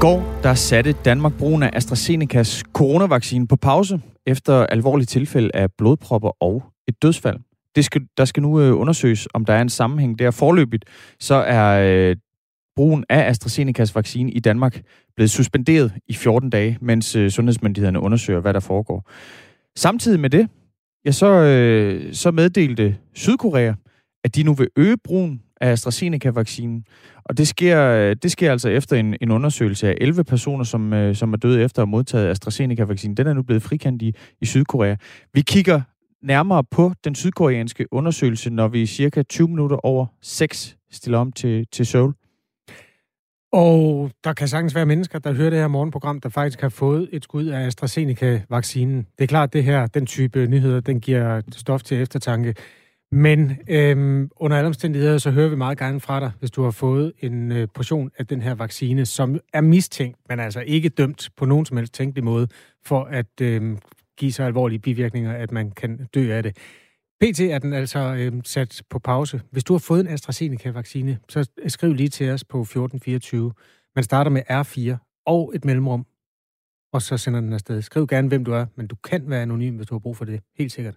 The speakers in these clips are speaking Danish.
går der satte Danmark brugen af AstraZenecas coronavaccine på pause efter alvorlige tilfælde af blodpropper og et dødsfald. Det skal, der skal nu øh, undersøges, om der er en sammenhæng der. Forløbigt så er øh, brugen af AstraZenecas vaccine i Danmark blevet suspenderet i 14 dage, mens øh, sundhedsmyndighederne undersøger, hvad der foregår. Samtidig med det, ja, så, øh, så meddelte Sydkorea, at de nu vil øge brugen af AstraZeneca-vaccinen. Og det sker, øh, det sker altså efter en, en undersøgelse af 11 personer, som, øh, som er døde efter at have modtaget AstraZeneca-vaccinen. Den er nu blevet frikendt i, i Sydkorea. Vi kigger nærmere på den sydkoreanske undersøgelse, når vi cirka 20 minutter over 6 stiller om til, til Seoul. Og der kan sagtens være mennesker, der hører det her morgenprogram, der faktisk har fået et skud af AstraZeneca-vaccinen. Det er klart, det her, den type nyheder, den giver stof til eftertanke. Men øhm, under alle omstændigheder, så hører vi meget gerne fra dig, hvis du har fået en øh, portion af den her vaccine, som er mistænkt, men altså ikke dømt på nogen som helst tænkelig måde, for at øhm, give så alvorlige bivirkninger, at man kan dø af det. PT er den altså øh, sat på pause. Hvis du har fået en AstraZeneca-vaccine, så øh, skriv lige til os på 1424. Man starter med R4 og et mellemrum, og så sender den afsted. Skriv gerne, hvem du er, men du kan være anonym, hvis du har brug for det. Helt sikkert.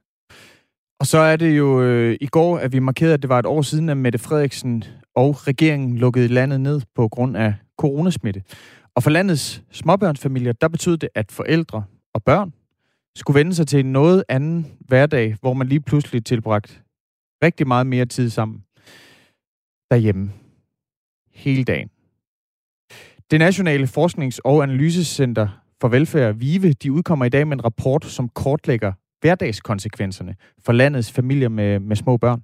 Og så er det jo øh, i går, at vi markerede, at det var et år siden, at Mette Frederiksen og regeringen lukkede landet ned på grund af coronasmitte. Og for landets småbørnsfamilier, der betød det, at forældre og børn skulle vende sig til en noget anden hverdag, hvor man lige pludselig tilbragte rigtig meget mere tid sammen derhjemme. Hele dagen. Det Nationale Forsknings- og Analysecenter for Velfærd, VIVE, de udkommer i dag med en rapport, som kortlægger hverdagskonsekvenserne for landets familier med, med små børn?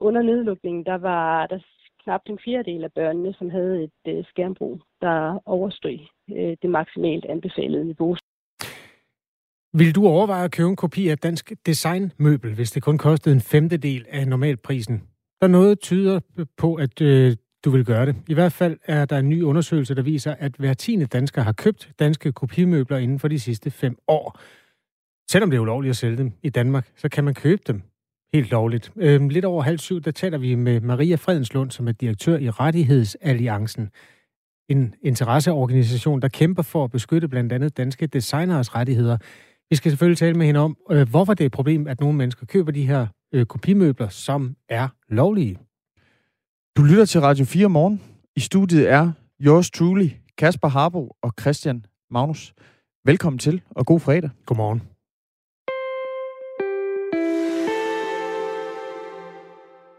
Under nedlukningen, der var der knap en fjerdedel af børnene, som havde et øh, skærmbrug, der overstod øh, det maksimalt anbefalede niveau. Vil du overveje at købe en kopi af Dansk Designmøbel, hvis det kun kostede en femtedel af normalprisen? Der noget tyder på, at øh, du vil gøre det. I hvert fald er der en ny undersøgelse, der viser, at hver tiende dansker har købt danske kopimøbler inden for de sidste fem år. Selvom det er ulovligt at sælge dem i Danmark, så kan man købe dem helt lovligt. Øhm, lidt over halv syv, der taler vi med Maria Fredenslund, som er direktør i Rettighedsalliancen. En interesseorganisation, der kæmper for at beskytte blandt andet danske designers rettigheder. Vi skal selvfølgelig tale med hende om, øh, hvorfor det er et problem, at nogle mennesker køber de her øh, kopimøbler, som er lovlige. Du lytter til Radio 4 morgen. I studiet er yours truly, Kasper Harbo og Christian Magnus. Velkommen til, og god fredag. Godmorgen.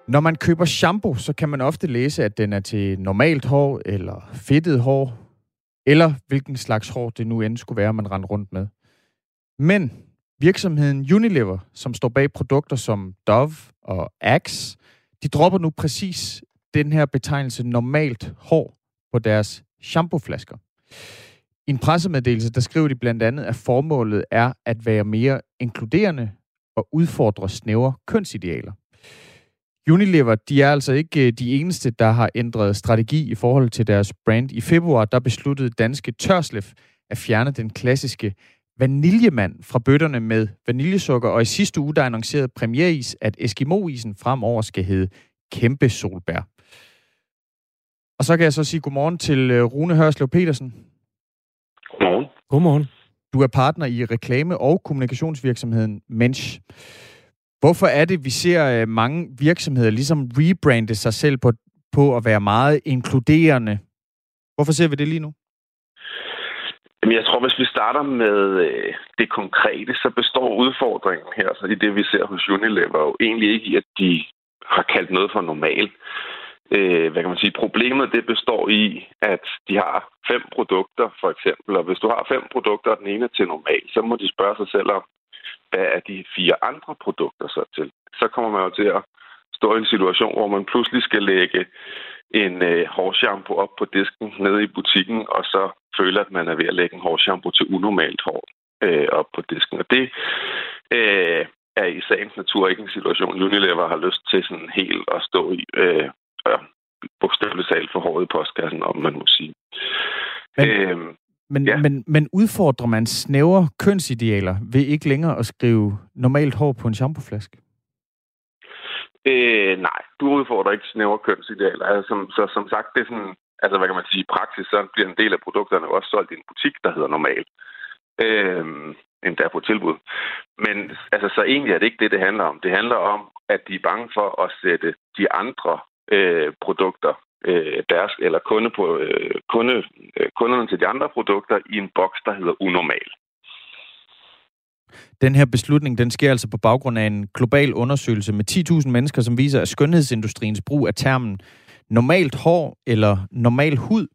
Når man køber shampoo, så kan man ofte læse, at den er til normalt hår, eller fedtet hår, eller hvilken slags hår det nu end skulle være, man render rundt med. Men virksomheden Unilever, som står bag produkter som Dove og Axe, de dropper nu præcis den her betegnelse normalt hår på deres shampooflasker. I en pressemeddelelse, der skriver de blandt andet, at formålet er at være mere inkluderende og udfordre snævre kønsidealer. Unilever, de er altså ikke øh, de eneste, der har ændret strategi i forhold til deres brand. I februar, der besluttede danske Tørslef at fjerne den klassiske vaniljemand fra bøtterne med vaniljesukker, og i sidste uge, der annoncerede Premieris, at Eskimo-isen fremover skal hedde Kæmpe Solbær. Og så kan jeg så sige godmorgen til øh, Rune Hørslev Petersen. Godmorgen. Godmorgen. Du er partner i reklame- og kommunikationsvirksomheden Mensch. Hvorfor er det, vi ser øh, mange virksomheder ligesom rebrande sig selv på, på at være meget inkluderende? Hvorfor ser vi det lige nu? Jamen, jeg tror, hvis vi starter med øh, det konkrete, så består udfordringen her, så i det, vi ser hos Unilever, jo egentlig ikke i, at de har kaldt noget for normalt. Øh, hvad kan man sige? Problemet det består i, at de har fem produkter, for eksempel. Og hvis du har fem produkter, og den ene er til normal, så må de spørge sig selv om, hvad er de fire andre produkter så til? Så kommer man jo til at stå i en situation, hvor man pludselig skal lægge en øh, hårshampoo op på disken nede i butikken, og så føler, at man er ved at lægge en hårshampoo til unormalt hår øh, op på disken. Og det øh, er i sagens natur ikke en situation, Unilever har lyst til sådan helt at stå i. Øh, og bogstaveligt talt for håret i postkassen, om man må sige. Men, øhm, men, ja. men, men udfordrer man snævre kønsidealer ved ikke længere at skrive normalt hår på en shampooflaske? Øh, nej, du udfordrer ikke snævre kønsidealer. Altså, som, så, som sagt, det er sådan Altså, hvad kan man sige, i praksis, så bliver en del af produkterne også solgt i en butik, der hedder normal. Øh, endda på tilbud. Men altså, så egentlig er det ikke det, det handler om. Det handler om, at de er bange for at sætte de andre øh, produkter, øh, deres, eller kunde på, øh, kunde, øh, kunderne til de andre produkter, i en boks, der hedder unormal. Den her beslutning, den sker altså på baggrund af en global undersøgelse med 10.000 mennesker, som viser, at skønhedsindustriens brug af termen normalt hår eller normal hud,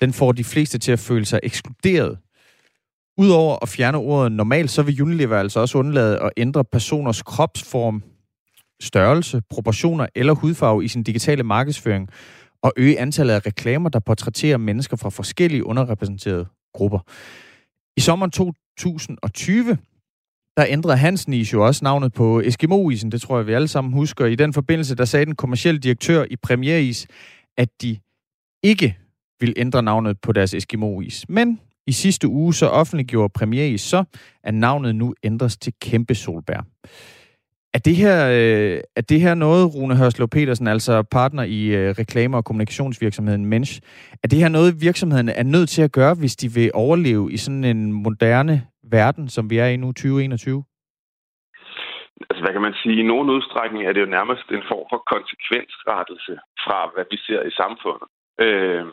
den får de fleste til at føle sig ekskluderet. Udover at fjerne ordet normal, så vil Unilever altså også undlade at ændre personers kropsform, størrelse, proportioner eller hudfarve i sin digitale markedsføring og øge antallet af reklamer, der portrætterer mennesker fra forskellige underrepræsenterede grupper. I sommeren 2020, der ændrede Hansnis jo også navnet på Eskimo-isen, det tror jeg, vi alle sammen husker. I den forbindelse, der sagde den kommercielle direktør i Premieris, at de ikke vil ændre navnet på deres Eskimo-is. Men i sidste uge så offentliggjorde Premieris så, at navnet nu ændres til Kæmpe Solbær. Er det her, øh, er det her noget, Rune Hørslev Petersen, altså partner i øh, reklame- og kommunikationsvirksomheden Mensch, er det her noget, virksomheden er nødt til at gøre, hvis de vil overleve i sådan en moderne verden, som vi er i nu 2021? Altså, hvad kan man sige? I nogen udstrækning er det jo nærmest en form for konsekvensrettelse fra, hvad vi ser i samfundet. Øh,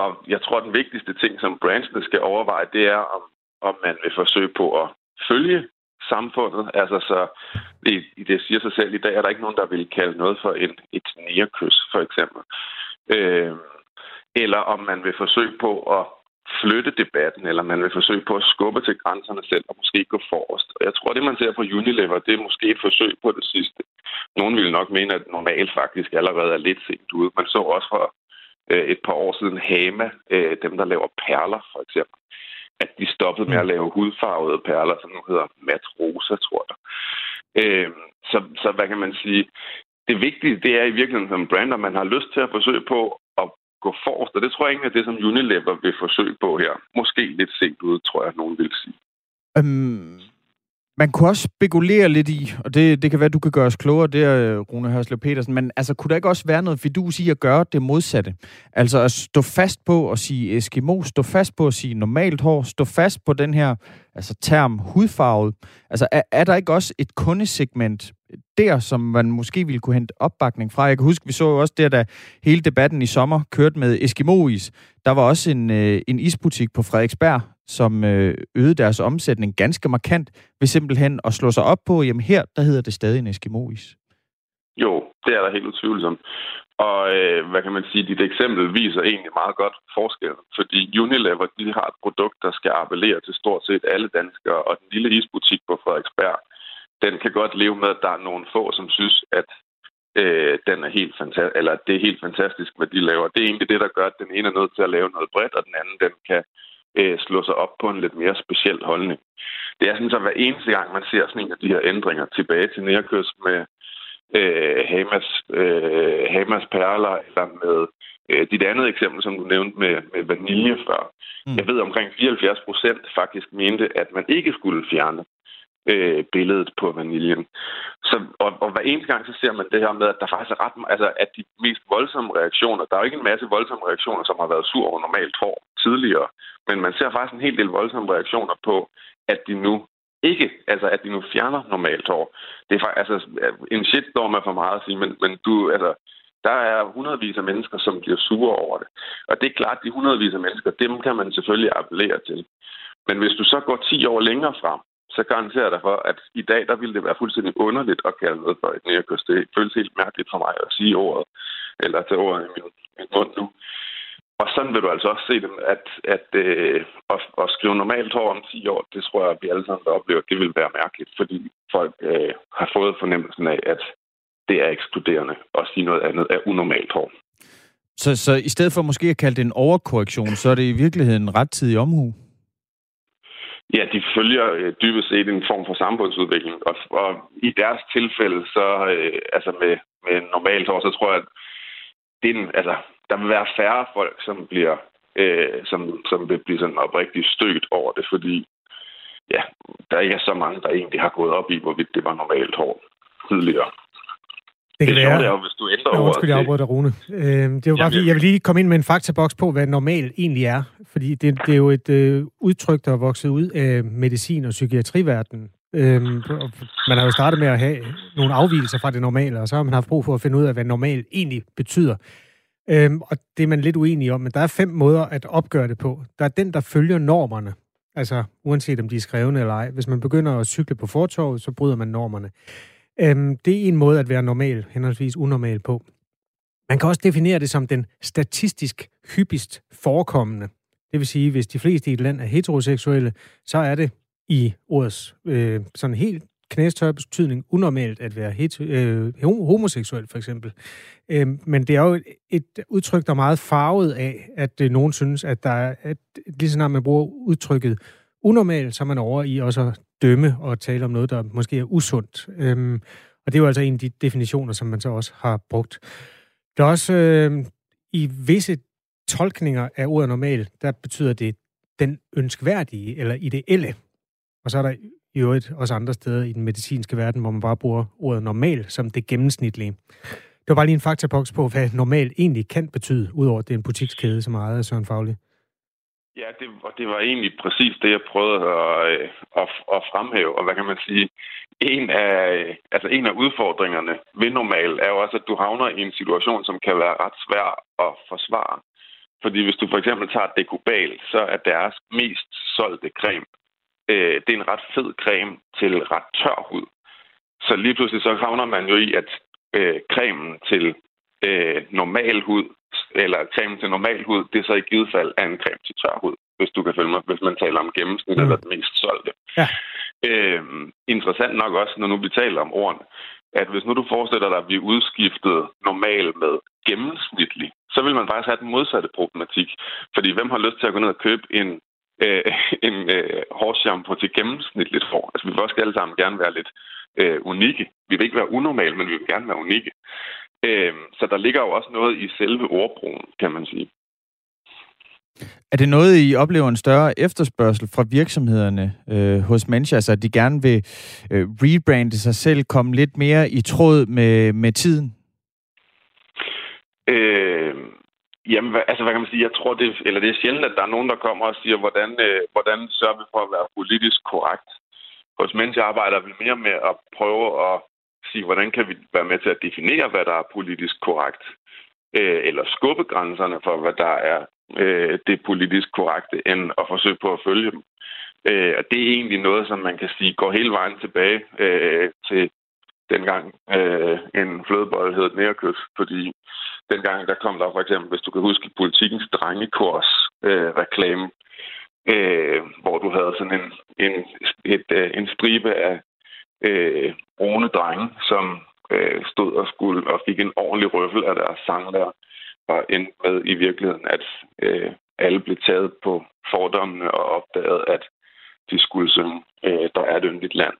og jeg tror, den vigtigste ting, som brandsene skal overveje, det er, om, om man vil forsøge på at følge samfundet. Altså, så i det siger sig selv, i dag er der ikke nogen, der vil kalde noget for en, et nierkys, for eksempel. Øh, eller om man vil forsøge på at flytte debatten, eller man vil forsøge på at skubbe til grænserne selv og måske gå forrest. Og jeg tror, det man ser på Unilever, det er måske et forsøg på det sidste. Nogen vil nok mene, at normalt faktisk allerede er lidt sent ude. Man så også for øh, et par år siden Hama, øh, dem der laver perler for eksempel at de stoppede med at lave hudfarvede perler, som nu hedder matrosa, tror jeg. Øh, så, så hvad kan man sige? Det vigtige, det er i virkeligheden som brand, at man har lyst til at forsøge på at gå forrest, og det tror jeg ikke er det, som Unilever vil forsøge på her. Måske lidt sent ud, tror jeg, nogen vil sige. Øhm, man kunne også spekulere lidt i, og det, det kan være, at du kan gøre os klogere der, øh, Rune Hørslev Petersen, men altså, kunne der ikke også være noget fidus i at gøre det modsatte? Altså at stå fast på at sige Eskimo, stå fast på at sige normalt hår, stå fast på den her altså, term hudfarvet. Altså er, er der ikke også et kundesegment der, som man måske ville kunne hente opbakning fra? Jeg kan huske, vi så jo også der, da hele debatten i sommer kørte med Eskimois. Der var også en, øh, en isbutik på Frederiksberg, som øh, øgede deres omsætning ganske markant ved simpelthen at slå sig op på, jamen her, der hedder det stadig en Eskimois. Jo, det er der helt utvivlsomt. Og øh, hvad kan man sige, dit eksempel viser egentlig meget godt forskellen. Fordi Unilever, de har et produkt, der skal appellere til stort set alle danskere, og den lille isbutik på Frederiksberg, den kan godt leve med, at der er nogle få, som synes, at øh, den er helt fantastisk, eller det er helt fantastisk, hvad de laver. Det er egentlig det, der gør, at den ene er nødt til at lave noget bredt, og den anden, den kan øh, slå sig op på en lidt mere speciel holdning. Det er sådan, at hver eneste gang, man ser sådan en af de her ændringer tilbage til nærkøst med øh, Hamas, øh, Hamas perler, eller med øh, dit andet eksempel, som du nævnte med, med vanilje før. Mm. Jeg ved, omkring 74 procent faktisk mente, at man ikke skulle fjerne øh, billedet på vaniljen. Så, og, og hver eneste gang, så ser man det her med, at der faktisk er ret, altså at de mest voldsomme reaktioner, der er jo ikke en masse voldsomme reaktioner, som har været sur over normalt hår tidligere, men man ser faktisk en hel del voldsomme reaktioner på, at de nu ikke, altså at de nu fjerner normalt hår. Det er faktisk, altså, en shitstorm er for meget at sige, men, men du, altså, der er hundredvis af mennesker, som bliver sure over det. Og det er klart, de hundredvis af mennesker, dem kan man selvfølgelig appellere til. Men hvis du så går 10 år længere frem, så garanterer jeg dig for, at i dag, der ville det være fuldstændig underligt at kalde noget for et nærkøst. Det føles helt mærkeligt for mig at sige ordet, eller tage ordet i min, min mund nu. Og sådan vil du altså også se dem, at, at, øh, at, at skrive normalt hår om 10 år, det tror jeg, at vi alle sammen vil opleve, det vil være mærkeligt, fordi folk øh, har fået fornemmelsen af, at det er ekskluderende at sige noget andet af unormalt hår. Så, så i stedet for måske at kalde det en overkorrektion, så er det i virkeligheden rettidig omhu? Ja, de følger øh, dybest set en form for samfundsudvikling, og, og i deres tilfælde, så øh, altså med, med normalt hår, så tror jeg, at det er en, altså, der vil være færre folk, som bliver øh, som, som vil blive sådan oprigtigt stødt over det, fordi ja, der ikke er så mange, der egentlig har gået op i, hvorvidt det var normalt hår tidligere. Det kan det være. er jo, hvis du ændrer ordet undskyld, jeg afbryder dig, Rune. Øh, det er jo bare, fordi, jeg vil lige komme ind med en faktaboks på, hvad normal egentlig er. Fordi det, det er jo et øh, udtryk, der er vokset ud af medicin- og psykiatriverdenen. Øhm, man har jo startet med at have nogle afvielser fra det normale, og så har man haft brug for at finde ud af, hvad normal egentlig betyder. Øhm, og det er man lidt uenig om, men der er fem måder at opgøre det på. Der er den, der følger normerne. Altså, uanset om de er skrevne eller ej. Hvis man begynder at cykle på fortorvet, så bryder man normerne. Øhm, det er en måde at være normal, henholdsvis unormal på. Man kan også definere det som den statistisk hyppigst forekommende. Det vil sige, hvis de fleste i et land er heteroseksuelle, så er det i ordets øh, sådan helt knæstørre betydning unormalt at være hetero, øh, homoseksuel, for eksempel. Øh, men det er jo et, et udtryk, der er meget farvet af, at øh, nogen synes, at der er, at lige så snart man bruger udtrykket unormal, så er man over i også at dømme og tale om noget, der måske er usundt. Øhm, og det er jo altså en af de definitioner, som man så også har brugt. Der er også øh, i visse tolkninger af ordet normal, der betyder det den ønskværdige eller ideelle. Og så er der i øvrigt også andre steder i den medicinske verden, hvor man bare bruger ordet normal som det gennemsnitlige. Det var bare lige en faktaboks på, hvad normal egentlig kan betyde, udover at det er en butikskæde, som er ejet af Søren Faglig. Ja, det, og det var egentlig præcis det, jeg prøvede at, øh, at, at fremhæve. Og hvad kan man sige? En af, øh, altså en af udfordringerne ved normal er jo også, at du havner i en situation, som kan være ret svær at forsvare. Fordi hvis du for eksempel tager Decubal, så er deres mest solgte creme, øh, det er en ret fed creme til ret tør hud. Så lige pludselig så havner man jo i, at øh, cremen til øh, normal hud, eller cremen til normal hud, det er så i givet fald er en creme til tør hud, hvis du kan følge mig, hvis man taler om gennemsnit Mm. eller den mest solgte. Ja. Øh, interessant nok også, når nu vi taler om ordene, at hvis nu du forestiller dig at blive udskiftet normal med gennemsnitlig, så vil man faktisk have den modsatte problematik. Fordi hvem har lyst til at gå ned og købe en, øh, en øh, hårshampoo til gennemsnitligt hår? Altså vi vil også alle sammen gerne være lidt øh, unikke. Vi vil ikke være unormale, men vi vil gerne være unikke. Øh, så der ligger jo også noget i selve ordbrugen, kan man sige. Er det noget, I oplever en større efterspørgsel fra virksomhederne øh, hos Mensch? Altså, at de gerne vil øh, rebrande sig selv, komme lidt mere i tråd med, med tiden? Øh, jamen, hvad, altså hvad kan man sige? Jeg tror, det, eller det er sjældent, at der er nogen, der kommer og siger, hvordan, øh, hvordan sørger vi for at være politisk korrekt. Hos Mensch arbejder vi mere med at prøve at sige, hvordan kan vi være med til at definere, hvad der er politisk korrekt, øh, eller skubbe grænserne for, hvad der er øh, det politisk korrekte, end at forsøge på at følge dem. Øh, og det er egentlig noget, som man kan sige går hele vejen tilbage øh, til dengang øh, en flødebold hed nærkød, fordi dengang der kom der for eksempel, hvis du kan huske, politikens drengekors øh, reklame, øh, hvor du havde sådan en, en, et, øh, en stribe af øh, brune drenge, som øh, stod og skulle og fik en ordentlig røffel af deres sang der, og endte med i virkeligheden, at øh, alle blev taget på fordommene og opdaget, at de skulle synge, øh, der er et yndigt land.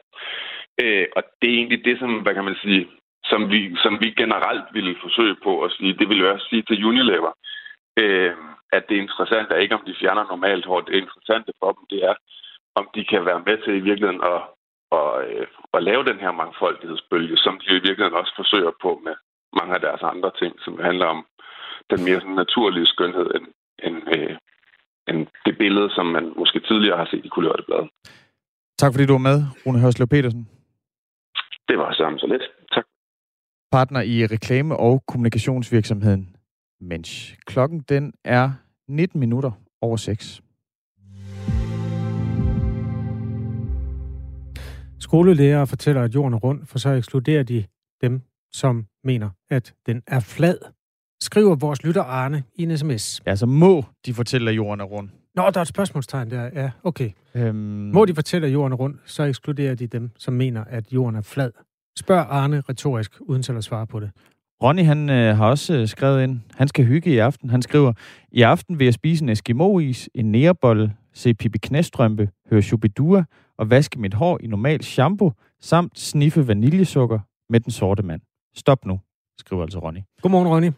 Øh, og det er egentlig det, som, hvad kan man sige, som vi, som vi generelt ville forsøge på at sige. Det vil jeg også sige til Unilever, øh, at det interessante er ikke, om de fjerner normalt hår. Det interessante for dem, det er, om de kan være med til i virkeligheden at, at, øh, at lave den her mangfoldighedsbølge, som de i virkeligheden også forsøger på med mange af deres andre ting, som handler om den mere sådan, naturlige skønhed end, end, øh, end det billede, som man måske tidligere har set i kulørte blade. Tak fordi du var med, Rune Hørslev Petersen. Det var sammen så lidt. Tak. Partner i reklame- og kommunikationsvirksomheden Mensch. Klokken den er 19 minutter over 6. Skolelærere fortæller, at jorden er rund, for så ekskluderer de dem, som mener, at den er flad. Skriver vores lytter Arne i en sms. Ja, så må de fortælle, at jorden er rund. Nå, der er et spørgsmålstegn der. Ja, okay. Øhm, Må de fortælle, at jorden er rund, så ekskluderer de dem, som mener, at jorden er flad. Spørg Arne retorisk, uden til at svare på det. Ronny, han øh, har også øh, skrevet ind, han skal hygge i aften. Han skriver, i aften vil jeg spise en Eskimo-is, en nærebolle, se Pippi Knæstrømpe, høre Shubidua og vaske mit hår i normal shampoo, samt sniffe vaniljesukker med den sorte mand. Stop nu, skriver altså Ronny. Godmorgen, Ronny.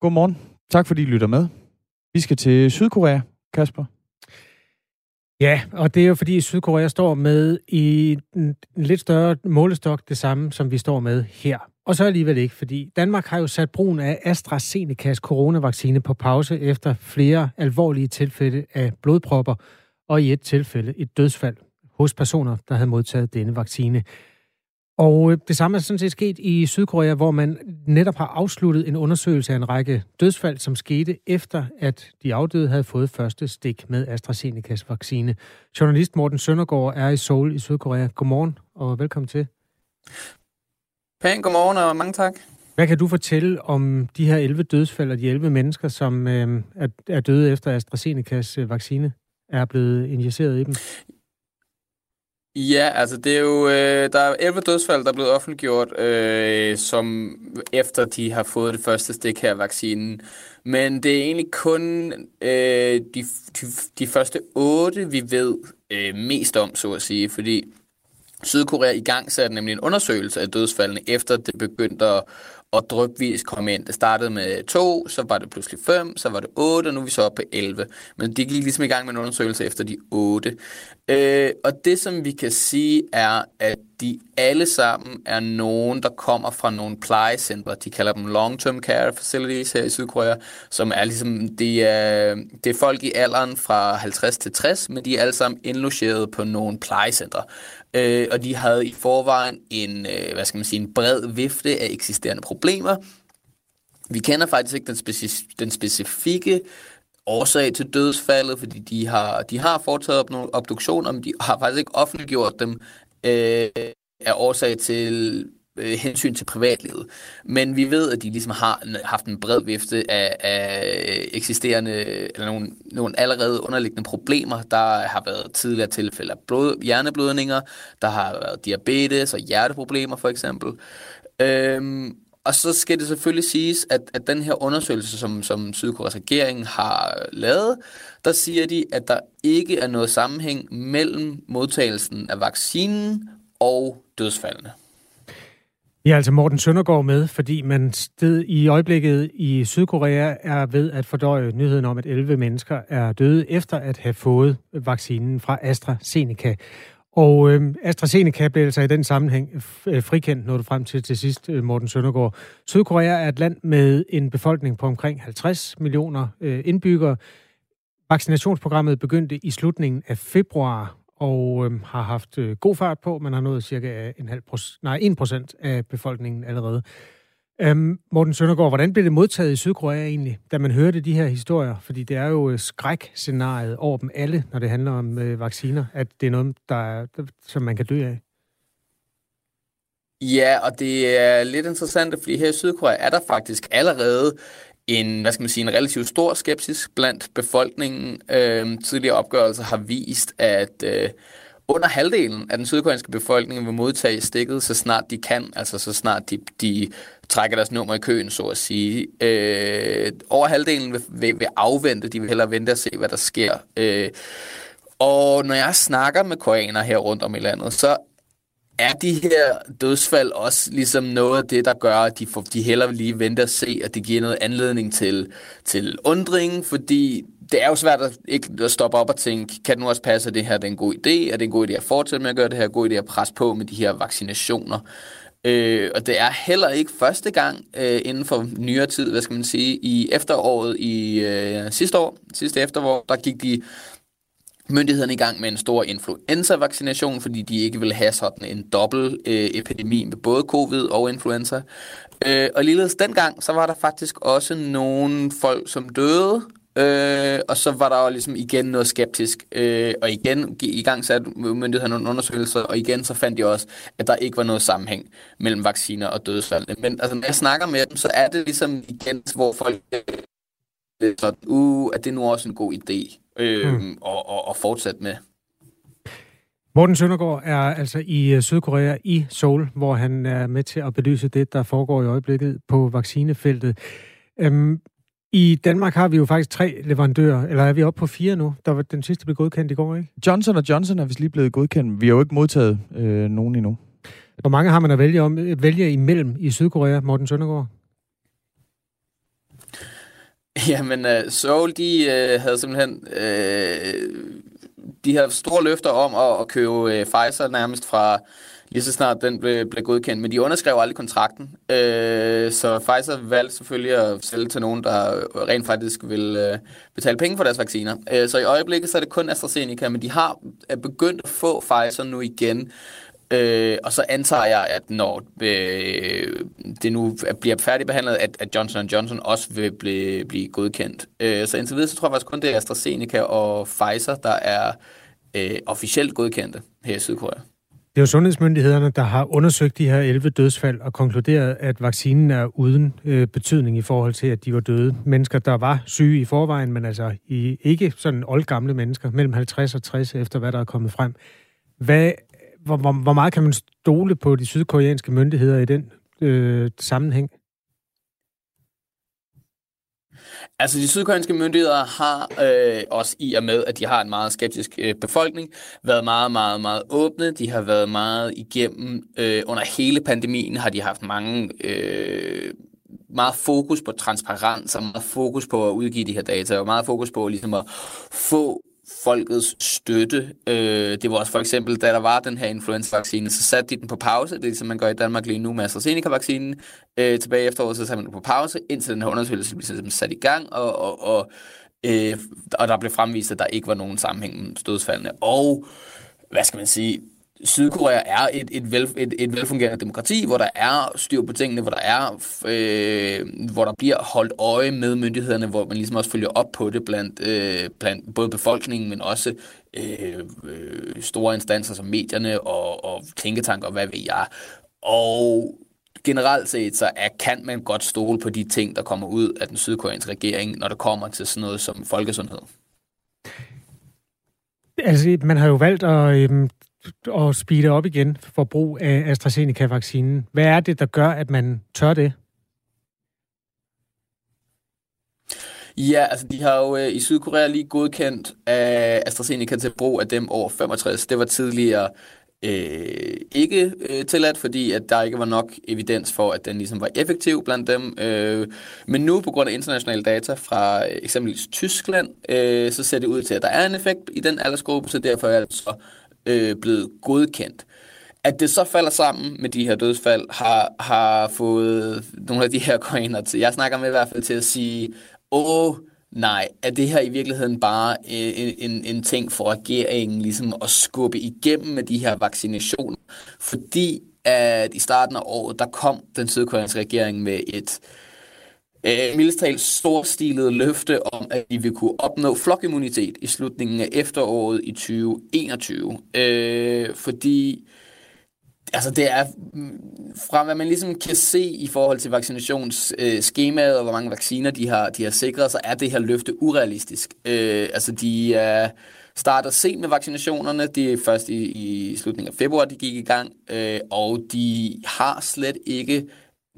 Godmorgen. Tak fordi I lytter med. Vi skal til Sydkorea, Kasper. Ja, og det er jo fordi Sydkorea står med i en, lidt større målestok det samme, som vi står med her. Og så alligevel ikke, fordi Danmark har jo sat brugen af AstraZenecas coronavaccine på pause efter flere alvorlige tilfælde af blodpropper, og i et tilfælde et dødsfald hos personer, der havde modtaget denne vaccine. Og øh, det samme er sådan set sket i Sydkorea, hvor man netop har afsluttet en undersøgelse af en række dødsfald, som skete efter, at de afdøde havde fået første stik med AstraZenecas vaccine. Journalist Morten Søndergaard er i Seoul i Sydkorea. Godmorgen og velkommen til. Pæn godmorgen og mange tak. Hvad kan du fortælle om de her 11 dødsfald og de 11 mennesker, som øh, er, er døde efter AstraZenecas øh, vaccine er blevet injiceret i dem? Ja, altså det er jo, øh, der er 11 dødsfald, der er blevet offentliggjort, øh, som efter de har fået det første stik her af vaccinen. Men det er egentlig kun øh, de, de, de første 8, vi ved øh, mest om, så at sige, fordi Sydkorea i gang satte nemlig en undersøgelse af dødsfaldene, efter det begyndte at, og drypvis kom ind. Det startede med to, så var det pludselig fem, så var det otte, og nu er vi så oppe på 11. Men de gik ligesom i gang med en undersøgelse efter de otte. Øh, og det, som vi kan sige, er, at de alle sammen er nogen, der kommer fra nogle plejecentre. De kalder dem long-term care facilities her i Sydkorea, som er ligesom, det er, det er folk i alderen fra 50 til 60, men de er alle sammen indlogeret på nogle plejecentre. Øh, og de havde i forvejen en, øh, hvad skal man sige, en bred vifte af eksisterende problemer. Vi kender faktisk ikke den, speci- den specifikke årsag til dødsfaldet, fordi de har, de har foretaget nogle obduktioner, men de har faktisk ikke offentliggjort dem øh, af årsag til øh, hensyn til privatlivet. Men vi ved, at de ligesom har haft en bred vifte af, af eksisterende, eller nogle, nogle allerede underliggende problemer. Der har været tidligere tilfælde af blod, hjerneblødninger, der har været diabetes og hjerteproblemer for eksempel. Øhm, og så skal det selvfølgelig siges, at, at den her undersøgelse, som, som Sydkoreas regering har lavet, der siger de, at der ikke er noget sammenhæng mellem modtagelsen af vaccinen og dødsfaldene. Ja, altså Morten Søndergaard med, fordi man sted i øjeblikket i Sydkorea er ved at fordøje nyheden om, at 11 mennesker er døde efter at have fået vaccinen fra AstraZeneca. Og øh, AstraZeneca blev altså i den sammenhæng øh, frikendt, når du frem til til sidst, øh, Morten Søndergaard. Sydkorea er et land med en befolkning på omkring 50 millioner øh, indbyggere. Vaccinationsprogrammet begyndte i slutningen af februar, og øh, har haft øh, god fart på. Man har nået cirka en halv procent, nej, 1 procent af befolkningen allerede. Øhm, Morten Søndergaard, hvordan blev det modtaget i Sydkorea egentlig, da man hørte de her historier? Fordi det er jo øh, skrækscenariet over dem alle, når det handler om øh, vacciner, at det er noget, der er, som man kan dø af. Ja, og det er lidt interessant, fordi her i Sydkorea er der faktisk allerede en, hvad skal man sige, en relativt stor skepsis blandt befolkningen. Øh, tidligere opgørelser har vist, at øh, under halvdelen af den sydkoreanske befolkning vil modtage stikket, så snart de kan, altså så snart de, de trækker deres nummer i køen, så at sige. Øh, over halvdelen vil, vil, vil afvente, de vil hellere vente og se, hvad der sker. Øh, og når jeg snakker med koreanere her rundt om i landet, så er de her dødsfald også ligesom noget af det, der gør, at de, får, de hellere vil lige vente og se, at det giver noget anledning til, til undring, fordi det er jo svært at, ikke at stoppe op og tænke, kan det nu også passe, at det her er en god idé? Er det en god idé at fortsætte med at gøre det her? God idé at presse på med de her vaccinationer? Øh, og det er heller ikke første gang øh, inden for nyere tid, hvad skal man sige, i efteråret i øh, sidste år, sidste efterår, der gik de myndighederne i gang med en stor influenza-vaccination, fordi de ikke vil have sådan en dobbelt øh, epidemi med både covid og influenza. Øh, og ligeledes dengang, så var der faktisk også nogle folk, som døde, øh, og så var der jo ligesom igen noget skeptisk, øh, og igen i gang satte myndighederne nogle undersøgelser, og igen så fandt de også, at der ikke var noget sammenhæng mellem vacciner og dødsfald. Men altså, når jeg snakker med dem, så er det ligesom igen, hvor folk øh, sådan, uh, at det er nu også en god idé øh, mm. og, og, og fortsætte med. Morten Søndergaard er altså i øh, Sydkorea i Seoul, hvor han er med til at belyse det, der foregår i øjeblikket på vaccinefeltet. Øhm, I Danmark har vi jo faktisk tre leverandører, eller er vi oppe på fire nu? Der var den sidste blev godkendt i går, ikke? Johnson Johnson er vist lige blevet godkendt. Vi har jo ikke modtaget øh, nogen endnu. Hvor mange har man at vælge, om, vælge imellem i Sydkorea, Morten Søndergaard? Jamen, uh, Seoul, de uh, havde simpelthen uh, de her store løfter om at, at købe uh, Pfizer nærmest fra lige så snart den blev, blev godkendt, men de underskrev aldrig kontrakten. Øh, så Pfizer valgte selvfølgelig at sælge til nogen, der rent faktisk vil øh, betale penge for deres vacciner. Øh, så i øjeblikket så er det kun AstraZeneca, men de har begyndt at få Pfizer nu igen. Øh, og så antager jeg, at når øh, det nu bliver færdigbehandlet, at, at Johnson Johnson også vil blive, blive godkendt. Øh, så indtil videre, så tror jeg faktisk kun, det er AstraZeneca og Pfizer, der er øh, officielt godkendte her i Sydkorea. Det er jo sundhedsmyndighederne, der har undersøgt de her 11 dødsfald og konkluderet, at vaccinen er uden øh, betydning i forhold til, at de var døde. Mennesker, der var syge i forvejen, men altså i, ikke sådan oldgamle mennesker, mellem 50 og 60 efter hvad der er kommet frem. Hvad, hvor, hvor, hvor meget kan man stole på de sydkoreanske myndigheder i den øh, sammenhæng? Altså, de sydkoreanske myndigheder har øh, også i og med, at de har en meget skeptisk øh, befolkning, været meget, meget, meget åbne. De har været meget igennem. Øh, under hele pandemien har de haft mange... Øh, meget fokus på transparens og meget fokus på at udgive de her data, og meget fokus på ligesom at få folkets støtte. Øh, det var også for eksempel, da der var den her influenza-vaccine, så satte de den på pause, det er ligesom man gør i Danmark lige nu med AstraZeneca-vaccinen. Øh, tilbage efter efteråret, så satte man den på pause, indtil den her undersøgelse blev ligesom sat i gang, og, og, og, øh, og der blev fremvist, at der ikke var nogen sammenhæng med stødsfaldene. Og, hvad skal man sige, Sydkorea er et, et, vel, et, et velfungerende demokrati, hvor der er styr på tingene, hvor der er, øh, hvor der bliver holdt øje med myndighederne, hvor man ligesom også følger op på det blandt, øh, blandt både befolkningen, men også øh, øh, store instanser som medierne og, og tænketanker, hvad ved jeg. Og generelt set, så er, kan man godt stole på de ting, der kommer ud af den sydkoreanske regering, når det kommer til sådan noget som folkesundhed. Altså, man har jo valgt at øhm, at speede op igen for brug af AstraZeneca-vaccinen. Hvad er det, der gør, at man tør det? Ja, altså de har jo øh, i Sydkorea lige godkendt af AstraZeneca til brug af dem over 65. Det var tidligere øh, ikke øh, tilladt, fordi at der ikke var nok evidens for, at den ligesom var effektiv blandt dem. Øh, men nu, på grund af internationale data fra øh, eksempelvis Tyskland, øh, så ser det ud til, at der er en effekt i den aldersgruppe, så derfor er det så øh, blevet godkendt. At det så falder sammen med de her dødsfald, har, har fået nogle af de her koreaner til, jeg snakker med i hvert fald til at sige, åh, nej, er det her i virkeligheden bare øh, en, en, en ting for regeringen ligesom at skubbe igennem med de her vaccinationer? Fordi at i starten af året, der kom den sydkoreanske regering med et øh, øh, mildestalt storstilede løfte om, at vi vil kunne opnå flokimmunitet i slutningen af efteråret i 2021. Øh, fordi altså det er mm, fra hvad man ligesom kan se i forhold til vaccinationsskemaet øh, og hvor mange vacciner de har, de har sikret, så er det her løfte urealistisk. Øh, altså de er starter sent med vaccinationerne. Det er først i, i slutningen af februar, de gik i gang, øh, og de har slet ikke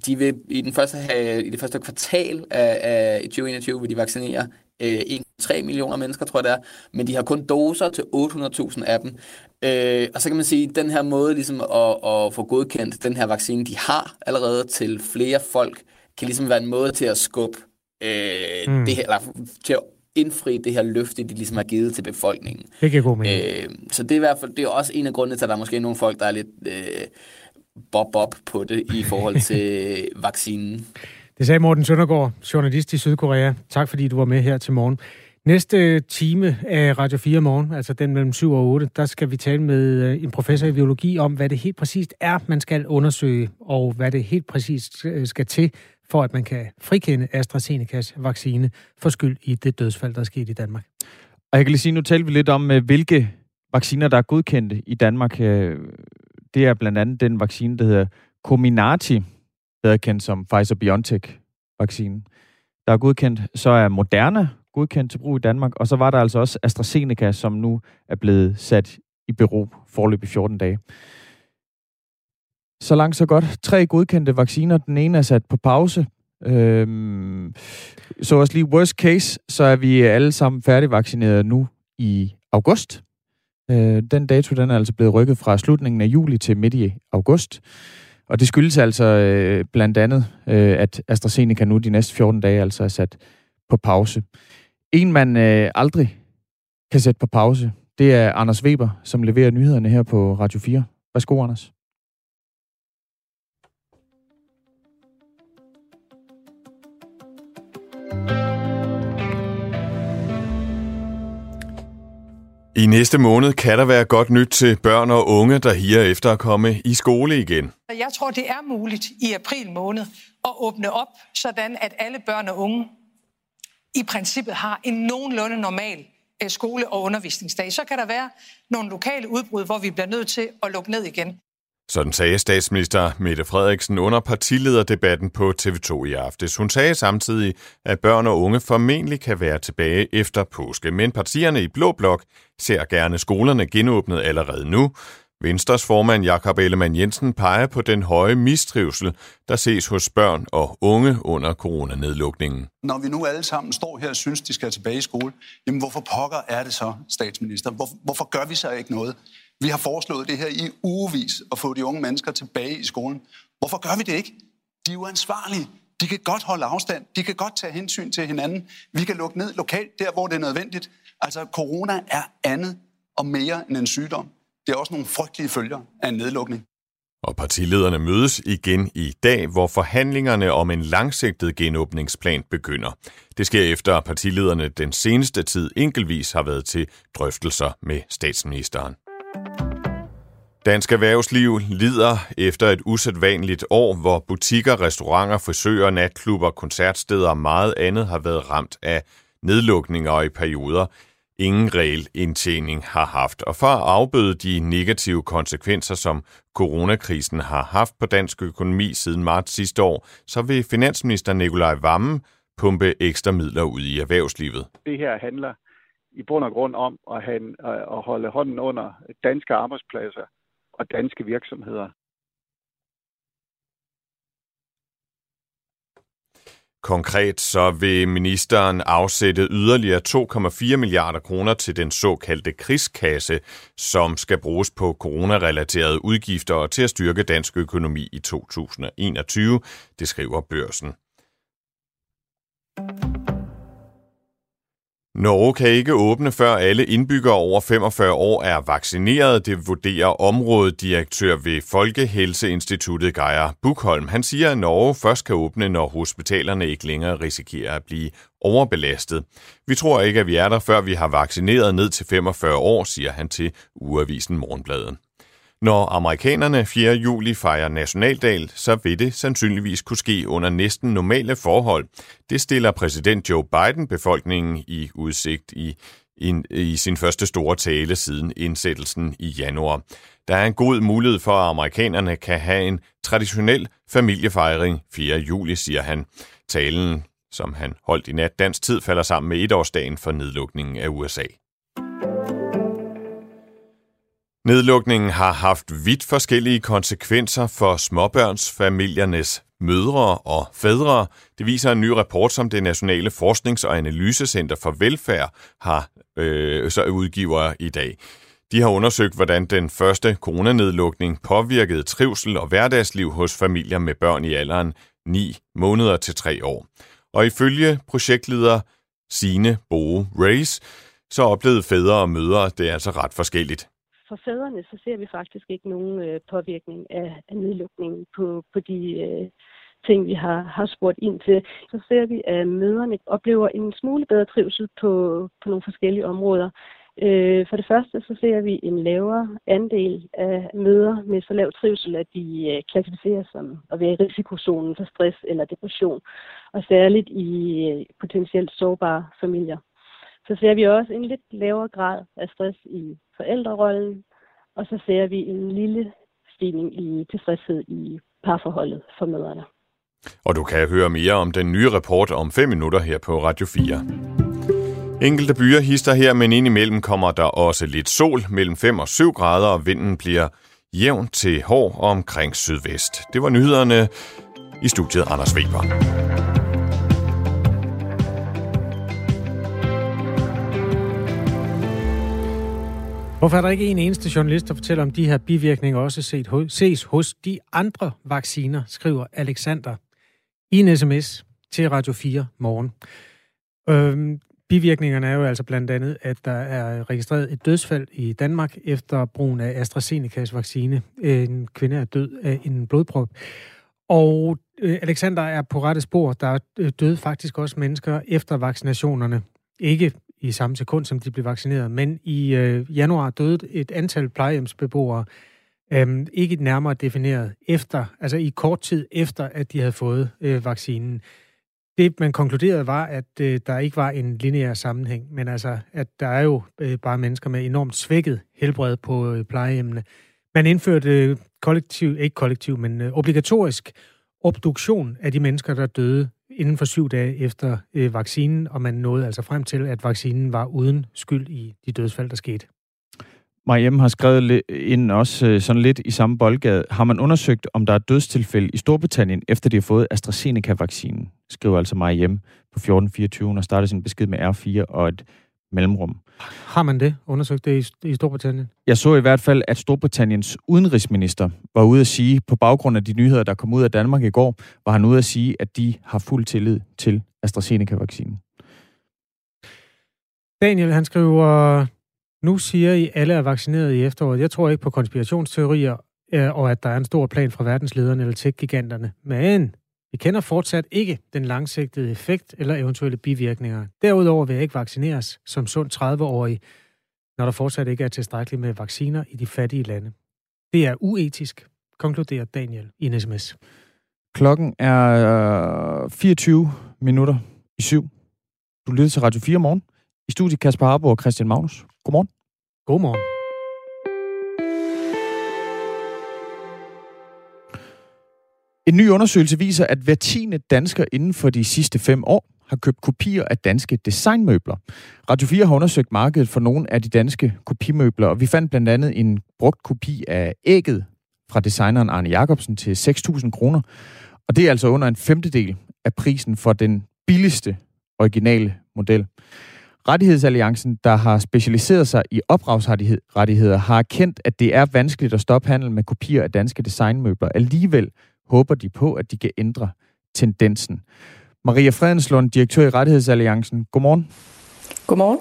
de vil i, den første, i det første kvartal af, af 2021 vil de vaccinere øh, 1,3 millioner mennesker, tror jeg det er, men de har kun doser til 800.000 af dem. Øh, og så kan man sige, at den her måde ligesom at, at få godkendt den her vaccine, de har allerede til flere folk, kan ligesom være en måde til at skubbe øh, mm. det her, eller til at indfri det her løfte, de ligesom har givet til befolkningen. Det kan god mening. Øh, så det er i hvert fald det er også en af grundene til, at der er måske nogle folk, der er lidt... Øh, bob-bob på det i forhold til vaccinen. Det sagde Morten Søndergaard, journalist i Sydkorea. Tak fordi du var med her til morgen. Næste time af Radio 4 morgen, altså den mellem 7 og 8, der skal vi tale med øh, en professor i biologi om, hvad det helt præcist er, man skal undersøge, og hvad det helt præcist øh, skal til, for at man kan frikende AstraZenecas vaccine for skyld i det dødsfald, der er sket i Danmark. Og jeg kan lige sige, nu talte vi lidt om, øh, hvilke vacciner, der er godkendte i Danmark det er blandt andet den vaccine, der hedder Comirnaty, bedre kendt som Pfizer-BioNTech-vaccinen, der er godkendt. Så er Moderna godkendt til brug i Danmark, og så var der altså også AstraZeneca, som nu er blevet sat i bero forløb i 14 dage. Så langt, så godt. Tre godkendte vacciner. Den ene er sat på pause. Øhm, så også lige worst case, så er vi alle sammen færdigvaccineret nu i august. Øh, den dato den er altså blevet rykket fra slutningen af juli til midt i august. Og det skyldes altså øh, blandt andet, øh, at AstraZeneca nu de næste 14 dage altså er sat på pause. En man øh, aldrig kan sætte på pause, Det er Anders Weber, som leverer nyhederne her på Radio 4. Værsgo, Anders. I næste måned kan der være godt nyt til børn og unge, der higer efter at komme i skole igen. Jeg tror, det er muligt i april måned at åbne op, sådan at alle børn og unge i princippet har en nogenlunde normal øh, skole- og undervisningsdag. Så kan der være nogle lokale udbrud, hvor vi bliver nødt til at lukke ned igen. Sådan sagde statsminister Mette Frederiksen under partilederdebatten på TV2 i aftes. Hun sagde samtidig, at børn og unge formentlig kan være tilbage efter påske, men partierne i Blå Blok ser gerne skolerne genåbnet allerede nu. Venstres formand Jakob Ellemann Jensen peger på den høje mistrivsel, der ses hos børn og unge under coronanedlukningen. Når vi nu alle sammen står her og synes, de skal tilbage i skole, jamen hvorfor pokker er det så, statsminister? Hvor, hvorfor gør vi så ikke noget? Vi har foreslået det her i ugevis at få de unge mennesker tilbage i skolen. Hvorfor gør vi det ikke? De er uansvarlige. De kan godt holde afstand. De kan godt tage hensyn til hinanden. Vi kan lukke ned lokalt der, hvor det er nødvendigt. Altså, corona er andet og mere end en sygdom. Det er også nogle frygtelige følger af en nedlukning. Og partilederne mødes igen i dag, hvor forhandlingerne om en langsigtet genåbningsplan begynder. Det sker efter, at partilederne den seneste tid enkeltvis har været til drøftelser med statsministeren. Dansk erhvervsliv lider efter et usædvanligt år, hvor butikker, restauranter, frisører, natklubber, koncertsteder og meget andet har været ramt af nedlukninger og i perioder ingen reel indtjening har haft. Og for at afbøde de negative konsekvenser, som coronakrisen har haft på dansk økonomi siden marts sidste år, så vil finansminister Nikolaj Vammen pumpe ekstra midler ud i erhvervslivet. Det her handler i bund og grund om at, have, øh, at holde hånden under danske arbejdspladser og danske virksomheder. Konkret så vil ministeren afsætte yderligere 2,4 milliarder kroner til den såkaldte krigskasse, som skal bruges på coronarelaterede udgifter og til at styrke dansk økonomi i 2021, det skriver børsen. Norge kan ikke åbne, før alle indbyggere over 45 år er vaccineret, det vurderer områdedirektør ved Folkehelseinstituttet Geir Bukholm. Han siger, at Norge først kan åbne, når hospitalerne ikke længere risikerer at blive overbelastet. Vi tror ikke, at vi er der, før vi har vaccineret ned til 45 år, siger han til uavisen Morgenbladet. Når amerikanerne 4. juli fejrer nationaldag, så vil det sandsynligvis kunne ske under næsten normale forhold. Det stiller præsident Joe Biden befolkningen i udsigt i, i, i sin første store tale siden indsættelsen i januar. Der er en god mulighed for, at amerikanerne kan have en traditionel familiefejring 4. juli, siger han. Talen, som han holdt i nat dansk tid, falder sammen med etårsdagen for nedlukningen af USA. Nedlukningen har haft vidt forskellige konsekvenser for småbørnsfamiliernes mødre og fædre. Det viser en ny rapport, som det Nationale Forsknings- og Analysecenter for Velfærd har øh, så udgiver i dag. De har undersøgt, hvordan den første coronanedlukning påvirkede trivsel og hverdagsliv hos familier med børn i alderen 9 måneder til 3 år. Og ifølge projektleder Sine Boe Race, så oplevede fædre og mødre det er altså ret forskelligt for fædrene, så ser vi faktisk ikke nogen øh, påvirkning af, af nedlukningen på, på de øh, ting, vi har, har spurgt ind til. Så ser vi, at møderne oplever en smule bedre trivsel på, på nogle forskellige områder. Øh, for det første så ser vi en lavere andel af møder med så lav trivsel, at de øh, klassificeres som at være i risikozonen for stress eller depression, og særligt i øh, potentielt sårbare familier. Så ser vi også en lidt lavere grad af stress i forældrerollen, og så ser vi en lille stigning i tilfredshed i parforholdet for mødrene. Og du kan høre mere om den nye rapport om 5 minutter her på Radio 4. Enkelte byer hister her, men indimellem kommer der også lidt sol mellem 5 og 7 grader, og vinden bliver jævn til hård omkring sydvest. Det var nyhederne i studiet Anders Weber. Hvorfor er der ikke en eneste journalist, der fortæller om de her bivirkninger også set, ses hos de andre vacciner, skriver Alexander i en sms til Radio 4 morgen. Øhm, bivirkningerne er jo altså blandt andet, at der er registreret et dødsfald i Danmark efter brugen af AstraZenecas vaccine. En kvinde er død af en blodprop. Og øh, Alexander er på rette spor. Der er øh, døde faktisk også mennesker efter vaccinationerne. Ikke i samme sekund, som de blev vaccineret, men i øh, januar døde et antal plejehjemsbeboere, øh, ikke nærmere defineret, efter, altså i kort tid efter, at de havde fået øh, vaccinen. Det, man konkluderede, var, at øh, der ikke var en lineær sammenhæng, men altså, at der er jo øh, bare mennesker med enormt svækket helbred på øh, plejehjemmene. Man indførte øh, kollektiv, ikke kollektiv, men øh, obligatorisk obduktion af de mennesker, der døde inden for syv dage efter øh, vaccinen, og man nåede altså frem til, at vaccinen var uden skyld i de dødsfald, der skete. Mariem har skrevet ind også øh, sådan lidt i samme boldgade. Har man undersøgt, om der er dødstilfælde i Storbritannien, efter de har fået AstraZeneca-vaccinen? Skriver altså Mariem på 1424 og starter sin besked med R4 og et mellemrum. Har man det? Undersøgt det i, i Storbritannien? Jeg så i hvert fald, at Storbritanniens udenrigsminister var ude at sige, på baggrund af de nyheder, der kom ud af Danmark i går, var han ude at sige, at de har fuld tillid til AstraZeneca-vaccinen. Daniel, han skriver, nu siger I, alle er vaccineret i efteråret. Jeg tror ikke på konspirationsteorier, øh, og at der er en stor plan fra verdenslederne eller tech-giganterne. Men vi kender fortsat ikke den langsigtede effekt eller eventuelle bivirkninger. Derudover vil jeg ikke vaccineres som sund 30-årig, når der fortsat ikke er tilstrækkeligt med vacciner i de fattige lande. Det er uetisk, konkluderer Daniel i en sms. Klokken er 24 øh, minutter i syv. Du lytter til Radio 4 morgen. I studiet Kasper Harbo og Christian Magnus. Godmorgen. Godmorgen. En ny undersøgelse viser, at hver tiende dansker inden for de sidste fem år har købt kopier af danske designmøbler. Radio 4 har undersøgt markedet for nogle af de danske kopimøbler, og vi fandt blandt andet en brugt kopi af ægget fra designeren Arne Jacobsen til 6.000 kroner. Og det er altså under en femtedel af prisen for den billigste originale model. Rettighedsalliancen, der har specialiseret sig i ophavsrettigheder, har erkendt, at det er vanskeligt at stoppe handel med kopier af danske designmøbler. Alligevel håber de på, at de kan ændre tendensen. Maria Fredenslund, direktør i Rettighedsalliancen. Godmorgen. Godmorgen.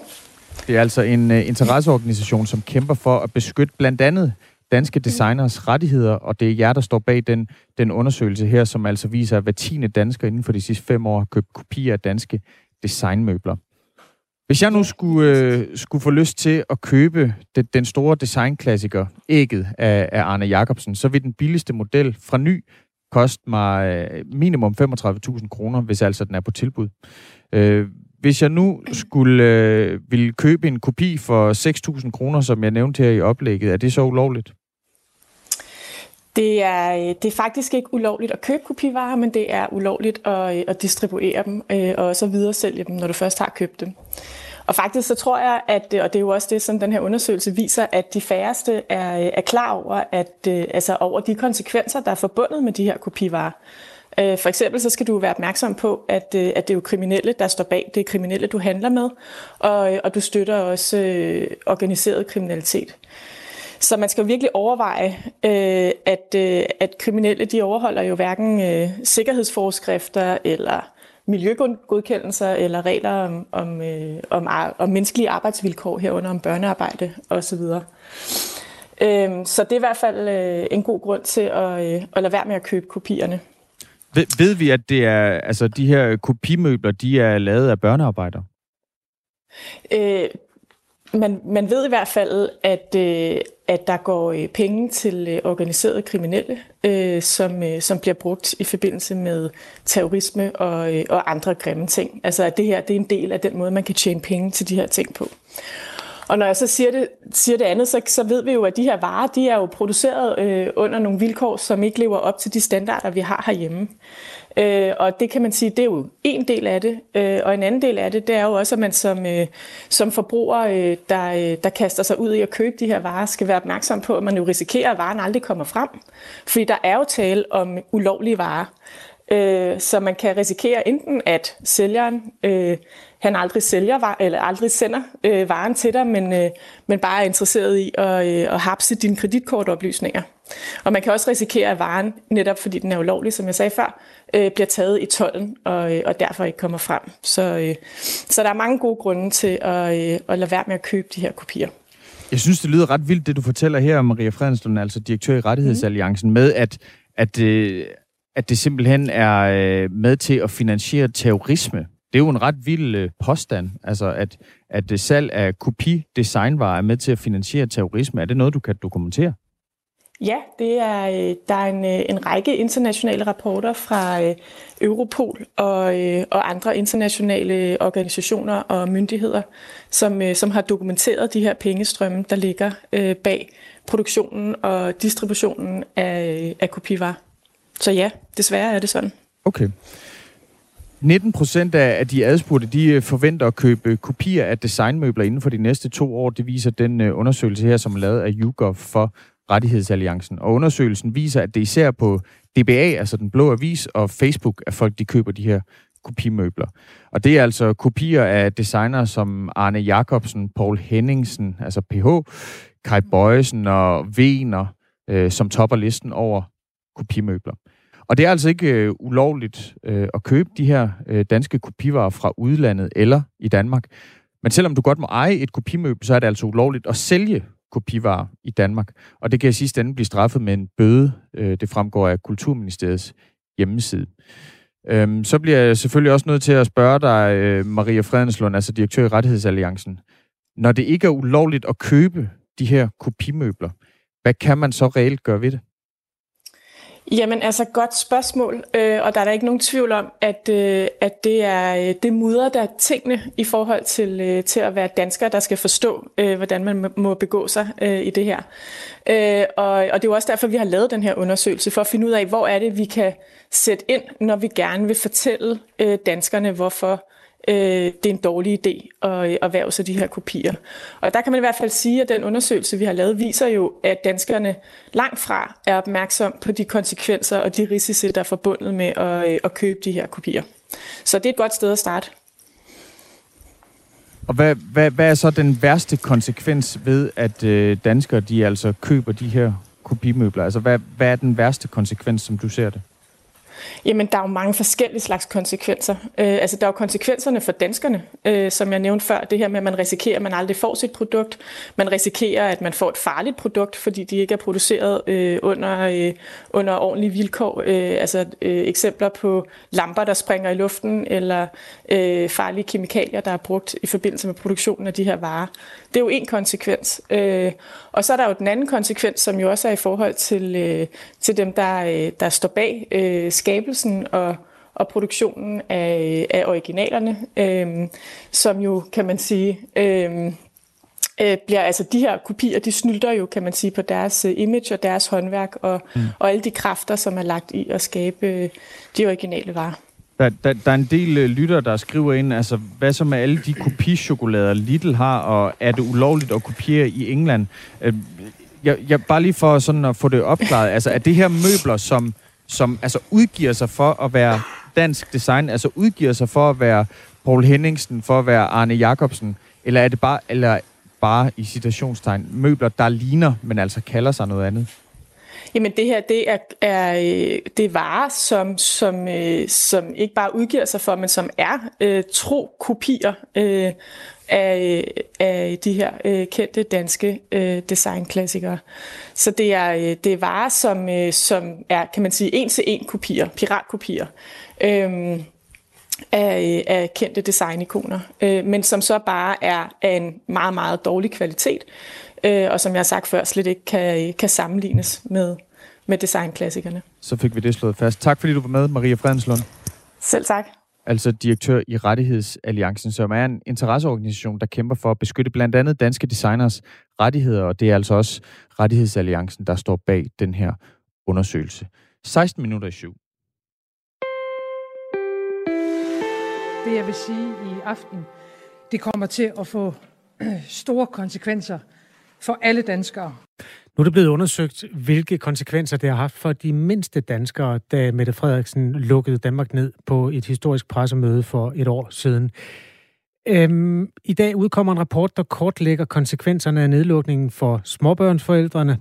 Det er altså en uh, interesseorganisation, som kæmper for at beskytte blandt andet danske designers rettigheder, og det er jer, der står bag den, den undersøgelse her, som altså viser, at hver tiende dansker inden for de sidste fem år har købt kopier af danske designmøbler. Hvis jeg nu skulle, øh, skulle få lyst til at købe det, den store designklassiker, ægget af, af Arne Jacobsen, så vil den billigste model fra ny koste mig øh, minimum 35.000 kroner, hvis altså den er på tilbud. Øh, hvis jeg nu skulle øh, ville købe en kopi for 6.000 kroner, som jeg nævnte her i oplægget, er det så ulovligt? Det er, øh, det er faktisk ikke ulovligt at købe kopivarer, men det er ulovligt at, øh, at distribuere dem øh, og så videre sælge dem, når du først har købt dem. Og faktisk så tror jeg, at, og det er jo også det, som den her undersøgelse viser, at de færreste er, er klar over, at, øh, altså over de konsekvenser, der er forbundet med de her kopivarer. Øh, for eksempel så skal du være opmærksom på, at, øh, at det er jo kriminelle, der står bag. Det er kriminelle, du handler med, og, og du støtter også organiseret kriminalitet. Så man skal virkelig overveje, øh, at, øh, at kriminelle de overholder jo hverken øh, sikkerhedsforskrifter eller miljøgodkendelser eller regler om, om, øh, om, om menneskelige arbejdsvilkår herunder om børnearbejde osv. Øh, så det er i hvert fald øh, en god grund til at, øh, at lade være med at købe kopierne. Ved, ved vi, at det er, altså, de her kopimøbler, de er lavet af børnearbejdere? Øh, man, man ved i hvert fald, at, øh, at der går øh, penge til øh, organiserede kriminelle, øh, som, som bliver brugt i forbindelse med terrorisme og, og andre grimme ting. Altså at det her det er en del af den måde, man kan tjene penge til de her ting på. Og når jeg så siger det, siger det andet, så, så ved vi jo, at de her varer, de er jo produceret øh, under nogle vilkår, som ikke lever op til de standarder, vi har herhjemme. Øh, Øh, og det kan man sige, det er jo en del af det. Øh, og en anden del af det, det er jo også, at man som, øh, som forbruger, øh, der, øh, der kaster sig ud i at købe de her varer, skal være opmærksom på, at man jo risikerer, at varen aldrig kommer frem. Fordi der er jo tale om ulovlige varer. Øh, så man kan risikere enten, at sælgeren øh, han aldrig sælger eller aldrig sender øh, varen til dig, men, øh, men bare er interesseret i at, øh, at hapse dine kreditkortoplysninger. Og man kan også risikere, at varen, netop fordi den er ulovlig, som jeg sagde før, øh, bliver taget i tolden og, øh, og derfor ikke kommer frem. Så, øh, så der er mange gode grunde til at, øh, at lade være med at købe de her kopier. Jeg synes, det lyder ret vildt, det du fortæller her, Maria Fredenslund, altså direktør i Rettighedsalliancen, mm. med at, at, øh, at det simpelthen er øh, med til at finansiere terrorisme. Det er jo en ret vild øh, påstand, altså at, at det salg af kopidesignvarer er med til at finansiere terrorisme. Er det noget, du kan dokumentere? Ja, det er, øh, der er en, øh, en række internationale rapporter fra øh, Europol og, og andre internationale organisationer og myndigheder, som, som har dokumenteret de her pengestrømme, der ligger bag produktionen og distributionen af, af kopivarer. Så ja, desværre er det sådan. Okay. 19 procent af de adspurgte, de forventer at købe kopier af designmøbler inden for de næste to år. Det viser den undersøgelse her, som er lavet af YouGov for Rettighedsalliancen. Og undersøgelsen viser, at det især på DBA, altså den blå avis, og Facebook, at folk de køber de her kopimøbler. Og det er altså kopier af designere som Arne Jacobsen, Paul Henningsen, altså PH, Kai Bøjesen og Vener, øh, som topper listen over kopimøbler. Og det er altså ikke øh, ulovligt øh, at købe de her øh, danske kopivarer fra udlandet eller i Danmark. Men selvom du godt må eje et kopimøbel, så er det altså ulovligt at sælge kopivarer i Danmark. Og det kan i sidste ende blive straffet med en bøde. Øh, det fremgår af Kulturministeriets hjemmeside. Øhm, så bliver jeg selvfølgelig også nødt til at spørge dig, øh, Maria Fredenslund, altså direktør i Rettighedsalliancen. Når det ikke er ulovligt at købe de her kopimøbler, hvad kan man så reelt gøre ved det? Jamen altså, godt spørgsmål, øh, og der er der ikke nogen tvivl om, at, øh, at det er øh, det mudder, der er tingene i forhold til, øh, til at være dansker, der skal forstå, øh, hvordan man må begå sig øh, i det her. Øh, og, og det er jo også derfor, vi har lavet den her undersøgelse, for at finde ud af, hvor er det, vi kan sætte ind, når vi gerne vil fortælle øh, danskerne, hvorfor øh, det er en dårlig idé øh, at erhverve sig de her kopier. Og der kan man i hvert fald sige, at den undersøgelse, vi har lavet, viser jo, at danskerne langt fra er opmærksom på de konsekvenser og de risici, der er forbundet med at, øh, at købe de her kopier. Så det er et godt sted at starte. Og hvad, hvad, hvad er så den værste konsekvens ved, at øh, danskere de altså køber de her kopimøbler? Altså hvad, hvad er den værste konsekvens, som du ser det? Jamen, der er jo mange forskellige slags konsekvenser. Øh, altså, der er jo konsekvenserne for danskerne, øh, som jeg nævnte før. Det her med, at man risikerer, at man aldrig får sit produkt. Man risikerer, at man får et farligt produkt, fordi de ikke er produceret øh, under, øh, under ordentlige vilkår. Øh, altså, øh, eksempler på lamper, der springer i luften, eller øh, farlige kemikalier, der er brugt i forbindelse med produktionen af de her varer. Det er jo en konsekvens. Øh, og så er der jo den anden konsekvens, som jo også er i forhold til, øh, til dem, der, øh, der står bag øh, skabelsen og, og produktionen af, af originalerne, øh, som jo, kan man sige, øh, øh, bliver, altså de her kopier, de snylder jo, kan man sige, på deres image og deres håndværk og, mm. og alle de kræfter, som er lagt i at skabe de originale varer. Der, der, der er en del øh, lytter, der skriver ind, altså, hvad så med alle de kopichokolader, Lidl har, og er det ulovligt at kopiere i England? Øh, jeg, jeg, bare lige for sådan at få det opklaret, altså, er det her møbler, som, som altså, udgiver sig for at være dansk design, altså udgiver sig for at være Paul Henningsen, for at være Arne Jacobsen, eller er det bare, eller bare i citationstegn, møbler, der ligner, men altså kalder sig noget andet? Jamen det her, det er, er øh, det er varer, som, som, øh, som ikke bare udgiver sig for, men som er øh, tro kopier øh, af, øh, af de her øh, kendte danske øh, designklassikere. Så det er, øh, det er varer, som, øh, som er, kan man sige, en-til-en kopier, piratkopier. Øh, af, øh, af kendte designikoner, øh, men som så bare er af en meget, meget dårlig kvalitet, øh, og som jeg har sagt før, slet ikke kan, kan sammenlignes med, med designklassikerne. Så fik vi det slået fast. Tak fordi du var med, Maria Fredenslund. Selv tak. Altså direktør i Rettighedsalliancen, som er en interesseorganisation, der kæmper for at beskytte blandt andet danske designers rettigheder, og det er altså også Rettighedsalliancen, der står bag den her undersøgelse. 16 minutter i syv. Det jeg vil sige i aften, det kommer til at få store konsekvenser for alle danskere. Nu er det blevet undersøgt, hvilke konsekvenser det har haft for de mindste danskere, da Mette Frederiksen lukkede Danmark ned på et historisk pressemøde for et år siden. Øhm, I dag udkommer en rapport, der kortlægger konsekvenserne af nedlukningen for småbørnsforældrene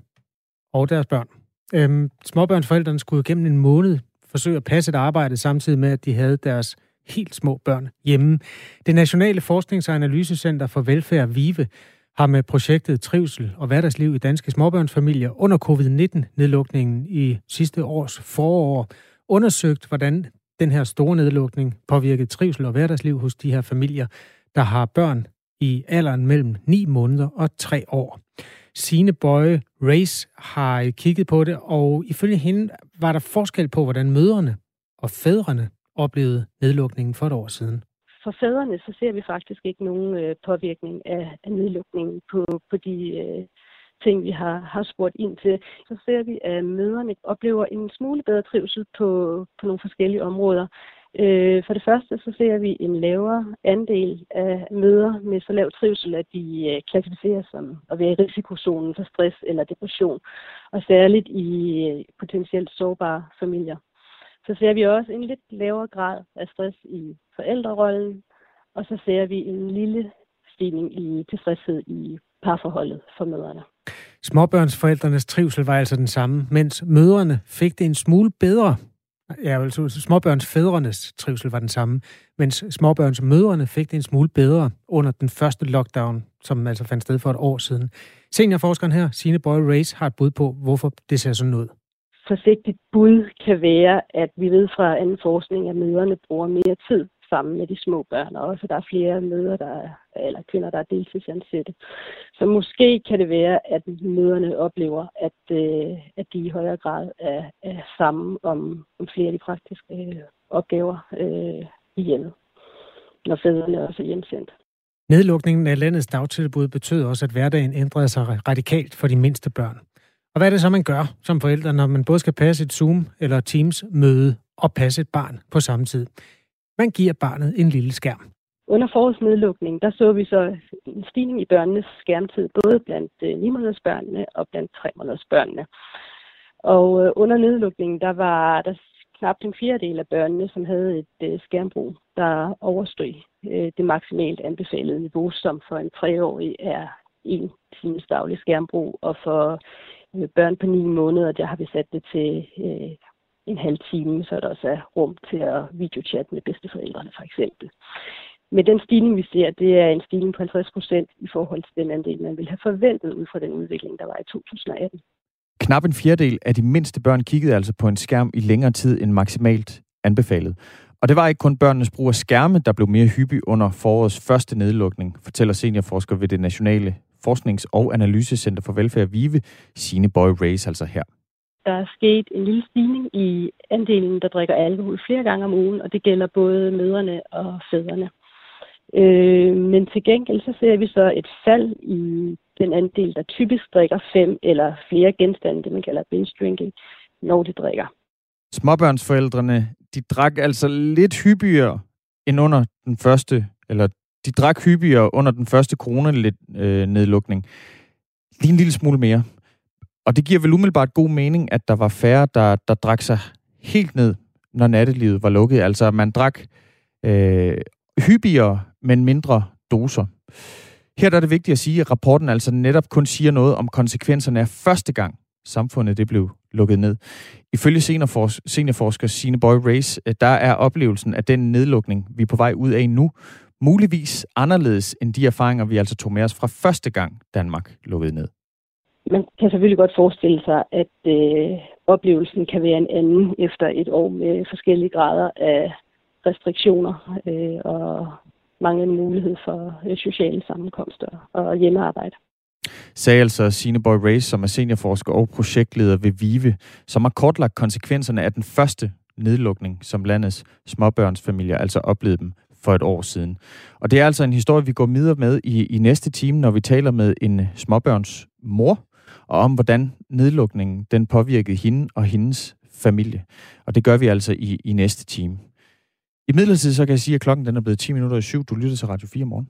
og deres børn. Øhm, småbørnsforældrene skulle gennem en måned forsøge at passe et arbejde, samtidig med, at de havde deres helt små børn hjemme. Det Nationale Forsknings- og Analysecenter for Velfærd, VIVE, har med projektet Trivsel og hverdagsliv i danske småbørnsfamilier under covid-19-nedlukningen i sidste års forår undersøgt, hvordan den her store nedlukning påvirkede trivsel og hverdagsliv hos de her familier, der har børn i alderen mellem 9 måneder og 3 år. Sine Bøje Race har kigget på det, og ifølge hende var der forskel på, hvordan mødrene og fædrene oplevede nedlukningen for et år siden for fædrene, så ser vi faktisk ikke nogen øh, påvirkning af, af nedlukningen på, på de øh, ting, vi har, har spurgt ind til. Så ser vi, at møderne oplever en smule bedre trivsel på, på nogle forskellige områder. Øh, for det første så ser vi en lavere andel af møder med så lav trivsel, at de øh, klassificeres som at være i risikozonen for stress eller depression, og særligt i øh, potentielt sårbare familier så ser vi også en lidt lavere grad af stress i forældrerollen, og så ser vi en lille stigning i tilfredshed i parforholdet for mødrene. Småbørnsforældrenes trivsel var altså den samme, mens mødrene fik det en smule bedre. Ja, altså småbørnsfædrenes trivsel var den samme, mens småbørnsmødrene fik det en smule bedre under den første lockdown, som altså fandt sted for et år siden. Seniorforskeren her, Sine Boy Race, har et bud på, hvorfor det ser sådan ud forsigtigt bud kan være, at vi ved fra anden forskning, at møderne bruger mere tid sammen med de små børn, og også der er flere møder, der er, eller kvinder, der er deltidsansatte. Så måske kan det være, at møderne oplever, at, øh, at de i højere grad er, er sammen om, om flere af de praktiske øh, opgaver øh, i hjemmet, når fædrene også er hjemsendt. Nedlukningen af landets dagtilbud betød også, at hverdagen ændrede sig radikalt for de mindste børn. Og hvad er det så, man gør som forældre, når man både skal passe et Zoom- eller Teams-møde og passe et barn på samme tid? Man giver barnet en lille skærm. Under forårsnedlukningen, der så vi så en stigning i børnenes skærmtid, både blandt 9 øh, børnene og blandt 3 børnene. Og øh, under nedlukningen, der var der knap en fjerdedel af børnene, som havde et øh, skærmbrug, der overstod øh, det maksimalt anbefalede niveau, som for en treårig er en times daglig skærmbrug, og for Øh, børn på 9 måneder, der har vi sat det til øh, en halv time, så der også er rum til at videochatte med bedsteforældrene for eksempel. Men den stigning, vi ser, det er en stigning på 50 procent i forhold til den andel, man ville have forventet ud fra den udvikling, der var i 2018. Knap en fjerdedel af de mindste børn kiggede altså på en skærm i længere tid end maksimalt anbefalet. Og det var ikke kun børnenes brug af skærme, der blev mere hyppig under forårets første nedlukning, fortæller seniorforsker ved det Nationale Forsknings- og Analysecenter for Velfærd VIVE, Sine Boy Race altså her. Der er sket en lille stigning i andelen, der drikker alkohol flere gange om ugen, og det gælder både mødrene og fædrene. Øh, men til gengæld så ser vi så et fald i den andel, der typisk drikker fem eller flere genstande, det man kalder binge drinking, når de drikker. Småbørnsforældrene, de drak altså lidt hyppigere end under den første, eller de drak hyppigere under den første coronanedlukning. Lige en lille smule mere. Og det giver vel umiddelbart god mening, at der var færre, der, der drak sig helt ned, når nattelivet var lukket. Altså, man drak øh, hyppigere, men mindre doser. Her der er det vigtigt at sige, at rapporten altså netop kun siger noget om konsekvenserne af første gang, samfundet det blev lukket ned. Ifølge seniorforsker Sine Boy Race, øh, der er oplevelsen af den nedlukning, vi er på vej ud af nu, muligvis anderledes end de erfaringer, vi altså tog med os fra første gang Danmark lukkede ned? Man kan selvfølgelig godt forestille sig, at øh, oplevelsen kan være en anden efter et år med forskellige grader af restriktioner øh, og manglende mulighed for øh, sociale sammenkomster og hjemmearbejde. Sagde altså Signe Boy Race, som er seniorforsker og projektleder ved VIVE, som har kortlagt konsekvenserne af den første nedlukning, som landets småbørnsfamilier altså oplevede dem for et år siden. Og det er altså en historie, vi går videre med i, i næste time, når vi taler med en småbørns mor, og om hvordan nedlukningen den påvirkede hende og hendes familie. Og det gør vi altså i, i næste time. I midlertid så kan jeg sige, at klokken den er blevet 10 minutter i syv. Du lytter til Radio 4 morgen.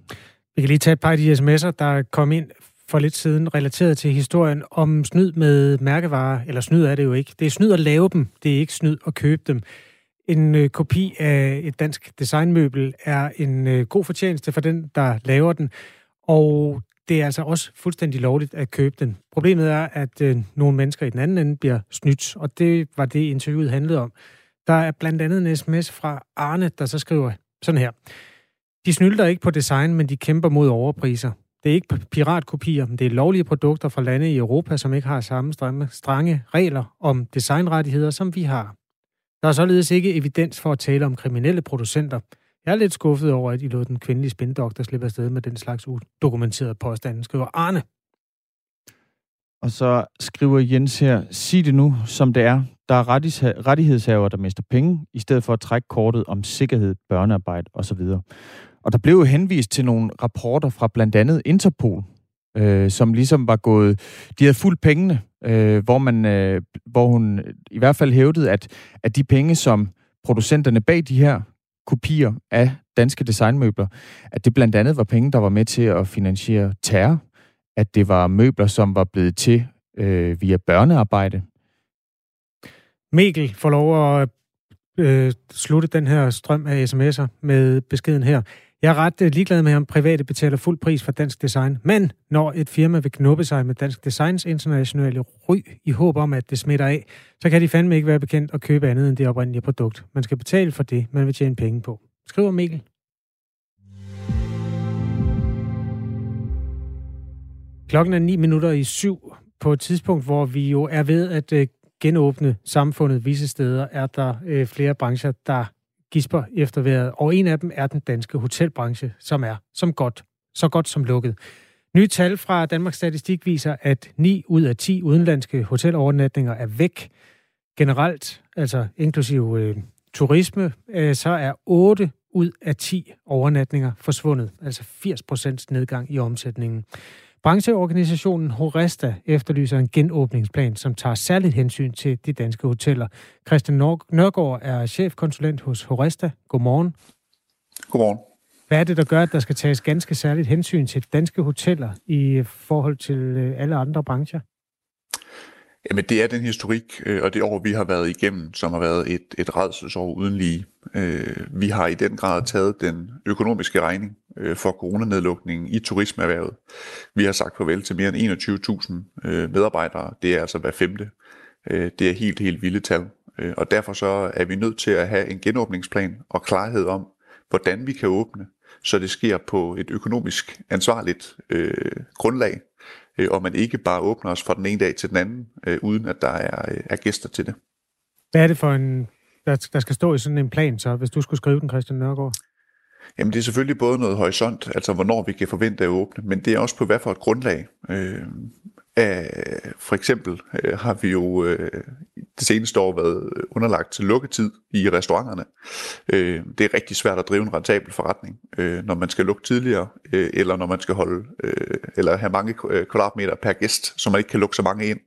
Vi kan lige tage et par af de sms'er, der kom ind. for lidt siden, relateret til historien om snyd med mærkevarer, eller snyd er det jo ikke. Det er snyd at lave dem, det er ikke snyd at købe dem. En øh, kopi af et dansk designmøbel er en øh, god fortjeneste for den, der laver den, og det er altså også fuldstændig lovligt at købe den. Problemet er, at øh, nogle mennesker i den anden ende bliver snydt, og det var det, interviewet handlede om. Der er blandt andet en sms fra Arne, der så skriver sådan her. De snylder ikke på design, men de kæmper mod overpriser. Det er ikke piratkopier, men det er lovlige produkter fra lande i Europa, som ikke har samme strenge regler om designrettigheder, som vi har. Der er således ikke evidens for at tale om kriminelle producenter. Jeg er lidt skuffet over, at I lod den kvindelige spindoktor slippe afsted med den slags udokumenterede påstande, skriver Arne. Og så skriver Jens her, sig det nu, som det er. Der er rettighedshaver, der mister penge, i stedet for at trække kortet om sikkerhed, børnearbejde osv. Og der blev jo henvist til nogle rapporter fra blandt andet Interpol, øh, som ligesom var gået... De havde fuldt pengene, øh, hvor, man, øh, hvor hun øh, i hvert fald hævdede, at, at de penge, som producenterne bag de her kopier af danske designmøbler, at det blandt andet var penge, der var med til at finansiere terror, at det var møbler, som var blevet til øh, via børnearbejde. Mikkel får lov at øh, slutte den her strøm af sms'er med beskeden her. Jeg er ret øh, ligeglad med, om private betaler fuld pris for dansk design, men når et firma vil knuppe sig med dansk designs internationale ry i håb om, at det smitter af, så kan de fandme ikke være bekendt at købe andet end det oprindelige produkt. Man skal betale for det, man vil tjene penge på. Skriver Mikkel. Klokken er 9 minutter i syv på et tidspunkt, hvor vi jo er ved at øh, genåbne samfundet visse steder, er der øh, flere brancher, der gisper efter vejret, og en af dem er den danske hotelbranche, som er som godt, så godt som lukket. Nye tal fra Danmarks Statistik viser, at 9 ud af 10 udenlandske hotelovernatninger er væk. Generelt, altså inklusive øh, turisme, øh, så er 8 ud af 10 overnatninger forsvundet, altså 80 procents nedgang i omsætningen. Brancheorganisationen Horesta efterlyser en genåbningsplan, som tager særligt hensyn til de danske hoteller. Christian Nørgaard er chefkonsulent hos Horesta. Godmorgen. Godmorgen. Hvad er det, der gør, at der skal tages ganske særligt hensyn til danske hoteller i forhold til øh, alle andre brancher? Jamen det er den historik øh, og det år, vi har været igennem, som har været et, et redselsår uden lige. Øh, vi har i den grad taget den økonomiske regning øh, for coronanedlukningen i turismeerhvervet. Vi har sagt farvel til mere end 21.000 øh, medarbejdere. Det er altså hver femte. Øh, det er helt, helt vilde tal. Øh, og derfor så er vi nødt til at have en genåbningsplan og klarhed om, hvordan vi kan åbne, så det sker på et økonomisk ansvarligt øh, grundlag, øh, og man ikke bare åbner os fra den ene dag til den anden, øh, uden at der er, øh, er gæster til det. Hvad er det for en, der, der skal stå i sådan en plan så, hvis du skulle skrive den, Christian Nørgaard? Jamen det er selvfølgelig både noget horisont, altså hvornår vi kan forvente at åbne, men det er også på hvad for et grundlag. Øh, Øh, for eksempel øh, har vi jo øh, det seneste år været underlagt til lukketid i restauranterne. Øh, det er rigtig svært at drive en rentabel forretning, øh, når man skal lukke tidligere, øh, eller når man skal holde øh, eller have mange øh, kvadratmeter per gæst, så man ikke kan lukke så mange ind.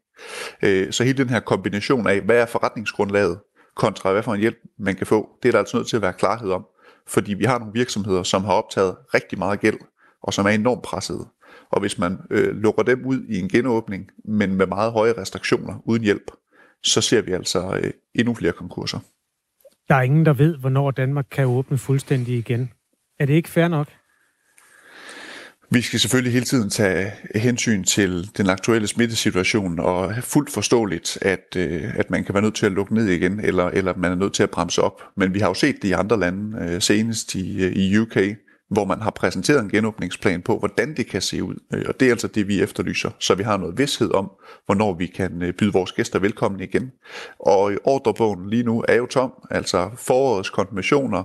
Øh, så hele den her kombination af, hvad er forretningsgrundlaget, kontra hvad for en hjælp man kan få, det er der altså nødt til at være klarhed om. Fordi vi har nogle virksomheder, som har optaget rigtig meget gæld, og som er enormt pressede. Og hvis man øh, lukker dem ud i en genåbning, men med meget høje restriktioner uden hjælp, så ser vi altså øh, endnu flere konkurser. Der er ingen, der ved, hvornår Danmark kan åbne fuldstændig igen. Er det ikke fair nok? Vi skal selvfølgelig hele tiden tage hensyn til den aktuelle smittesituation, og fuldt forståeligt, at, øh, at man kan være nødt til at lukke ned igen, eller, eller man er nødt til at bremse op. Men vi har jo set det i andre lande, øh, senest i, øh, i UK, hvor man har præsenteret en genåbningsplan på, hvordan det kan se ud. Øh, og det er altså det, vi efterlyser, så vi har noget vidshed om, hvornår vi kan øh, byde vores gæster velkommen igen. Og øh, ordrebogen lige nu er jo tom, altså forårets konfirmationer,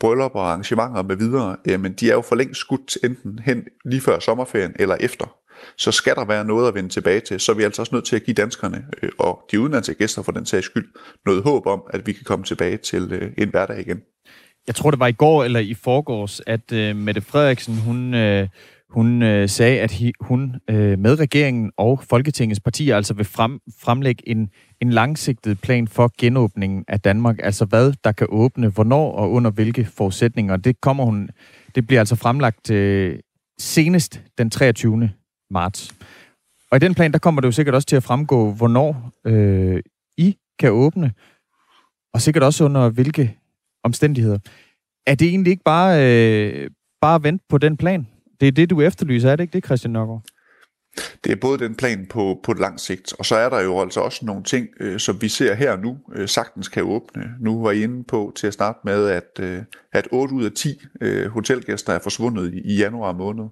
bryllupper og arrangementer med videre, men de er jo for længst skudt enten hen lige før sommerferien eller efter. Så skal der være noget at vende tilbage til, så er vi altså også nødt til at give danskerne og de udenlandske gæster for den sags skyld noget håb om, at vi kan komme tilbage til en hverdag igen jeg tror det var i går eller i forgårs, at øh, Mette Frederiksen, hun, øh, hun øh, sagde, at hi, hun øh, med regeringen og Folketingets partier altså vil frem, fremlægge en, en langsigtet plan for genåbningen af Danmark. Altså hvad der kan åbne, hvornår og under hvilke forudsætninger. Det kommer hun, det bliver altså fremlagt øh, senest den 23. marts. Og i den plan, der kommer det jo sikkert også til at fremgå, hvornår øh, I kan åbne, og sikkert også under hvilke omstændigheder. Er det egentlig ikke bare, øh, bare at vente på den plan? Det er det, du efterlyser, er det ikke det, Christian Nørgaard? Det er både den plan på, på lang sigt, og så er der jo altså også nogle ting, øh, som vi ser her nu, øh, sagtens kan åbne. Nu var I inde på til at starte med, at, øh, at 8 ud af 10 øh, hotelgæster er forsvundet i, i januar måned.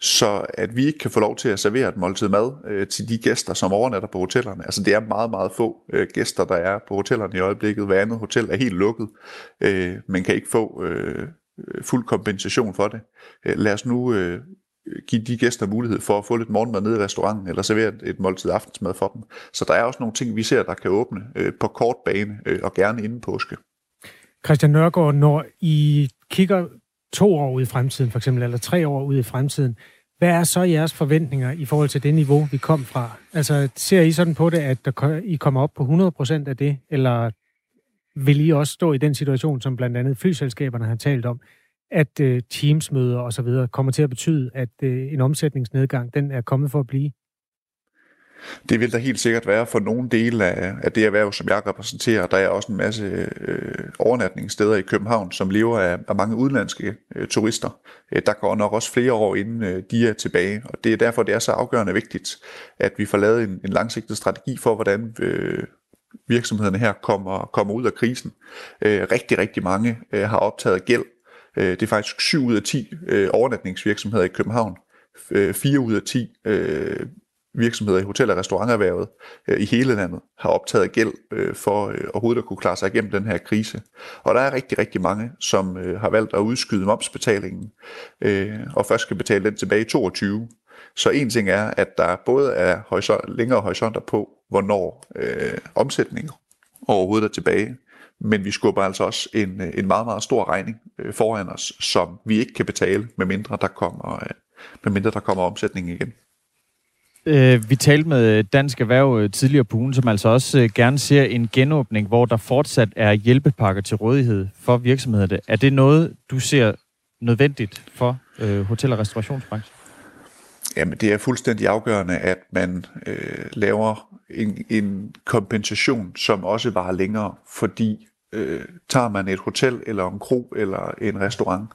Så at vi ikke kan få lov til at servere et måltid mad øh, til de gæster, som overnatter på hotellerne. Altså det er meget, meget få øh, gæster, der er på hotellerne i øjeblikket. Hver andet hotel er helt lukket. Øh, man kan ikke få øh, fuld kompensation for det. Øh, lad os nu øh, give de gæster mulighed for at få lidt morgenmad nede i restauranten, eller servere et måltid aftensmad for dem. Så der er også nogle ting, vi ser, der kan åbne øh, på kort bane, øh, og gerne inden påske. Christian Nørgaard, når I kigger to år ud i fremtiden, for eksempel, eller tre år ud i fremtiden, hvad er så jeres forventninger i forhold til det niveau, vi kom fra? Altså, ser I sådan på det, at der, I kommer op på 100% af det, eller vil I også stå i den situation, som blandt andet flyselskaberne har talt om, at øh, teamsmøder og så videre kommer til at betyde, at øh, en omsætningsnedgang, den er kommet for at blive? Det vil der helt sikkert være for nogle dele af, af det erhverv, som jeg repræsenterer. Der er også en masse øh, overnatningssteder i København, som lever af, af mange udenlandske øh, turister. Øh, der går nok også flere år, inden øh, de er tilbage. Og det er derfor, det er så afgørende vigtigt, at vi får lavet en, en langsigtet strategi for, hvordan øh, virksomhederne her kommer, kommer ud af krisen. Øh, rigtig, rigtig mange øh, har optaget gæld. Øh, det er faktisk 7 ud af 10 øh, overnatningsvirksomheder i København. Øh, 4 ud af 10 øh, virksomheder i hotel- og restauranterhvervet øh, i hele landet har optaget gæld øh, for øh, overhovedet at kunne klare sig igennem den her krise. Og der er rigtig, rigtig mange, som øh, har valgt at udskyde momsbetalingen, øh, og først skal betale den tilbage i 22. Så en ting er, at der både er horisont, længere horisonter på, hvornår øh, omsætningen overhovedet er tilbage, men vi skubber altså også en, en meget, meget stor regning øh, foran os, som vi ikke kan betale, medmindre der kommer, øh, medmindre der kommer omsætning igen. Øh, vi talte med Dansk Erhverv øh, tidligere på ugen, som altså også øh, gerne ser en genåbning, hvor der fortsat er hjælpepakker til rådighed for virksomhederne. Er det noget, du ser nødvendigt for øh, hotel- og restaurationsbranchen? Jamen, det er fuldstændig afgørende, at man øh, laver en, en kompensation, som også varer længere, fordi øh, tager man et hotel, eller en kro, eller en restaurant,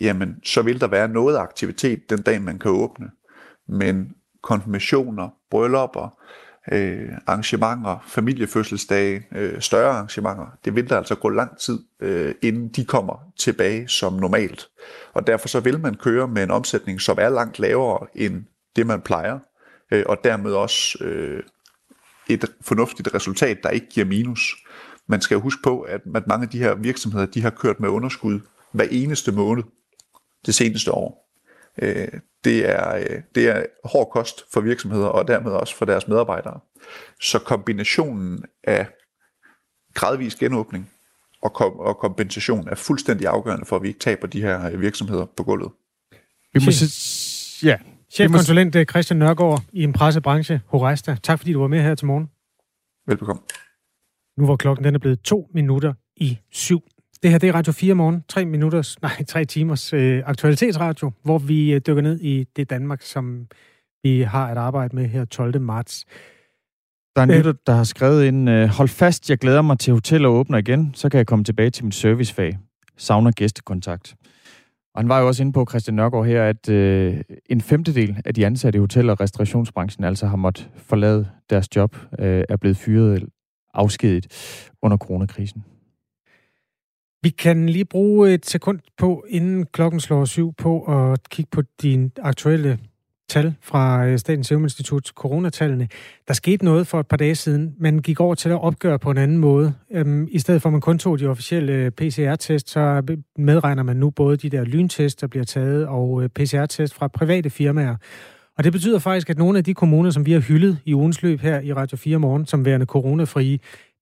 jamen, så vil der være noget aktivitet den dag, man kan åbne. Men konfirmationer, bryllupper, øh, arrangementer, familiefødselsdage, øh, større arrangementer, det vil der altså gå lang tid, øh, inden de kommer tilbage som normalt. Og derfor så vil man køre med en omsætning, som er langt lavere end det, man plejer, øh, og dermed også øh, et fornuftigt resultat, der ikke giver minus. Man skal huske på, at, at mange af de her virksomheder, de har kørt med underskud hver eneste måned det seneste år. Øh, det er, øh, det er hård kost for virksomheder, og dermed også for deres medarbejdere. Så kombinationen af gradvis genåbning og, kom, og kompensation er fuldstændig afgørende for, at vi ikke taber de her øh, virksomheder på gulvet. Vi må se, ja. Chefkonsulent Christian Nørgaard i en pressebranche, Horesta. Tak fordi du var med her til morgen. Velbekomme. Nu hvor klokken den er blevet to minutter i syv. Det her det er Radio 4 morgen, tre minutters, nej, tre timers øh, aktualitetsradio, hvor vi øh, dykker ned i det Danmark, som vi har at arbejde med her 12. marts. Der er en lytter, der har skrevet ind, øh, hold fast, jeg glæder mig til hoteller åbner igen, så kan jeg komme tilbage til mit servicefag. Savner gæstekontakt. Og han var jo også inde på, Christian Nørgaard her, at øh, en femtedel af de ansatte i hotel- og restaurationsbranchen altså har måttet forlade deres job, øh, er blevet fyret afskediget under coronakrisen. Vi kan lige bruge et sekund på, inden klokken slår syv, på at kigge på dine aktuelle tal fra øh, Statens Serum Institut, coronatallene. Der skete noget for et par dage siden. Man gik over til at opgøre på en anden måde. Øhm, I stedet for at man kun tog de officielle øh, PCR-test, så øh, medregner man nu både de der lyntest, der bliver taget, og PCR-test fra private firmaer. Og det betyder faktisk, at nogle af de kommuner, som vi har hyldet i ugens løb her i Radio 4 Morgen, som værende coronafrie,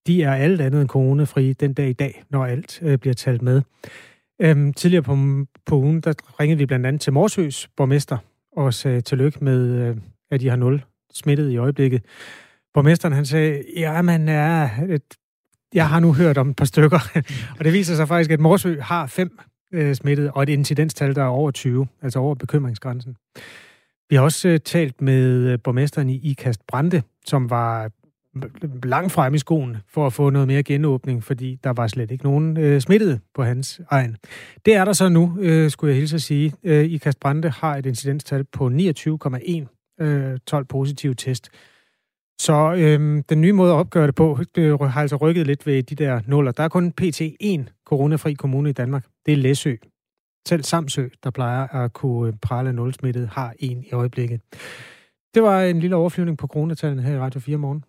de er alt andet end coronafrie den dag i dag, når alt øh, bliver talt med. Øhm, tidligere på, på ugen, der ringede vi blandt andet til Morsøs borgmester og sagde tillykke med, øh, at de har nul smittet i øjeblikket. Borgmesteren han sagde, ja, man er et, jeg har nu hørt om et par stykker, og det viser sig faktisk, at Morsø har fem øh, smittet, og et incidenstal, der er over 20, altså over bekymringsgrænsen. Vi har også øh, talt med øh, borgmesteren i Ikast Brande, som var langt frem i skoen for at få noget mere genåbning, fordi der var slet ikke nogen øh, smittede på hans egen. Det er der så nu, øh, skulle jeg hilse at sige. Øh, Ikast Brande har et incidenstal på 29,1, øh, 12 positive test. Så øh, den nye måde at opgøre det på, øh, har altså rykket lidt ved de der nuller. Der er kun pt. 1 coronafri kommune i Danmark. Det er Læsø. Selv Samsø, der plejer at kunne øh, prale nulsmittet, har en i øjeblikket. Det var en lille overflyvning på kronetallene her i Radio 4 morgen.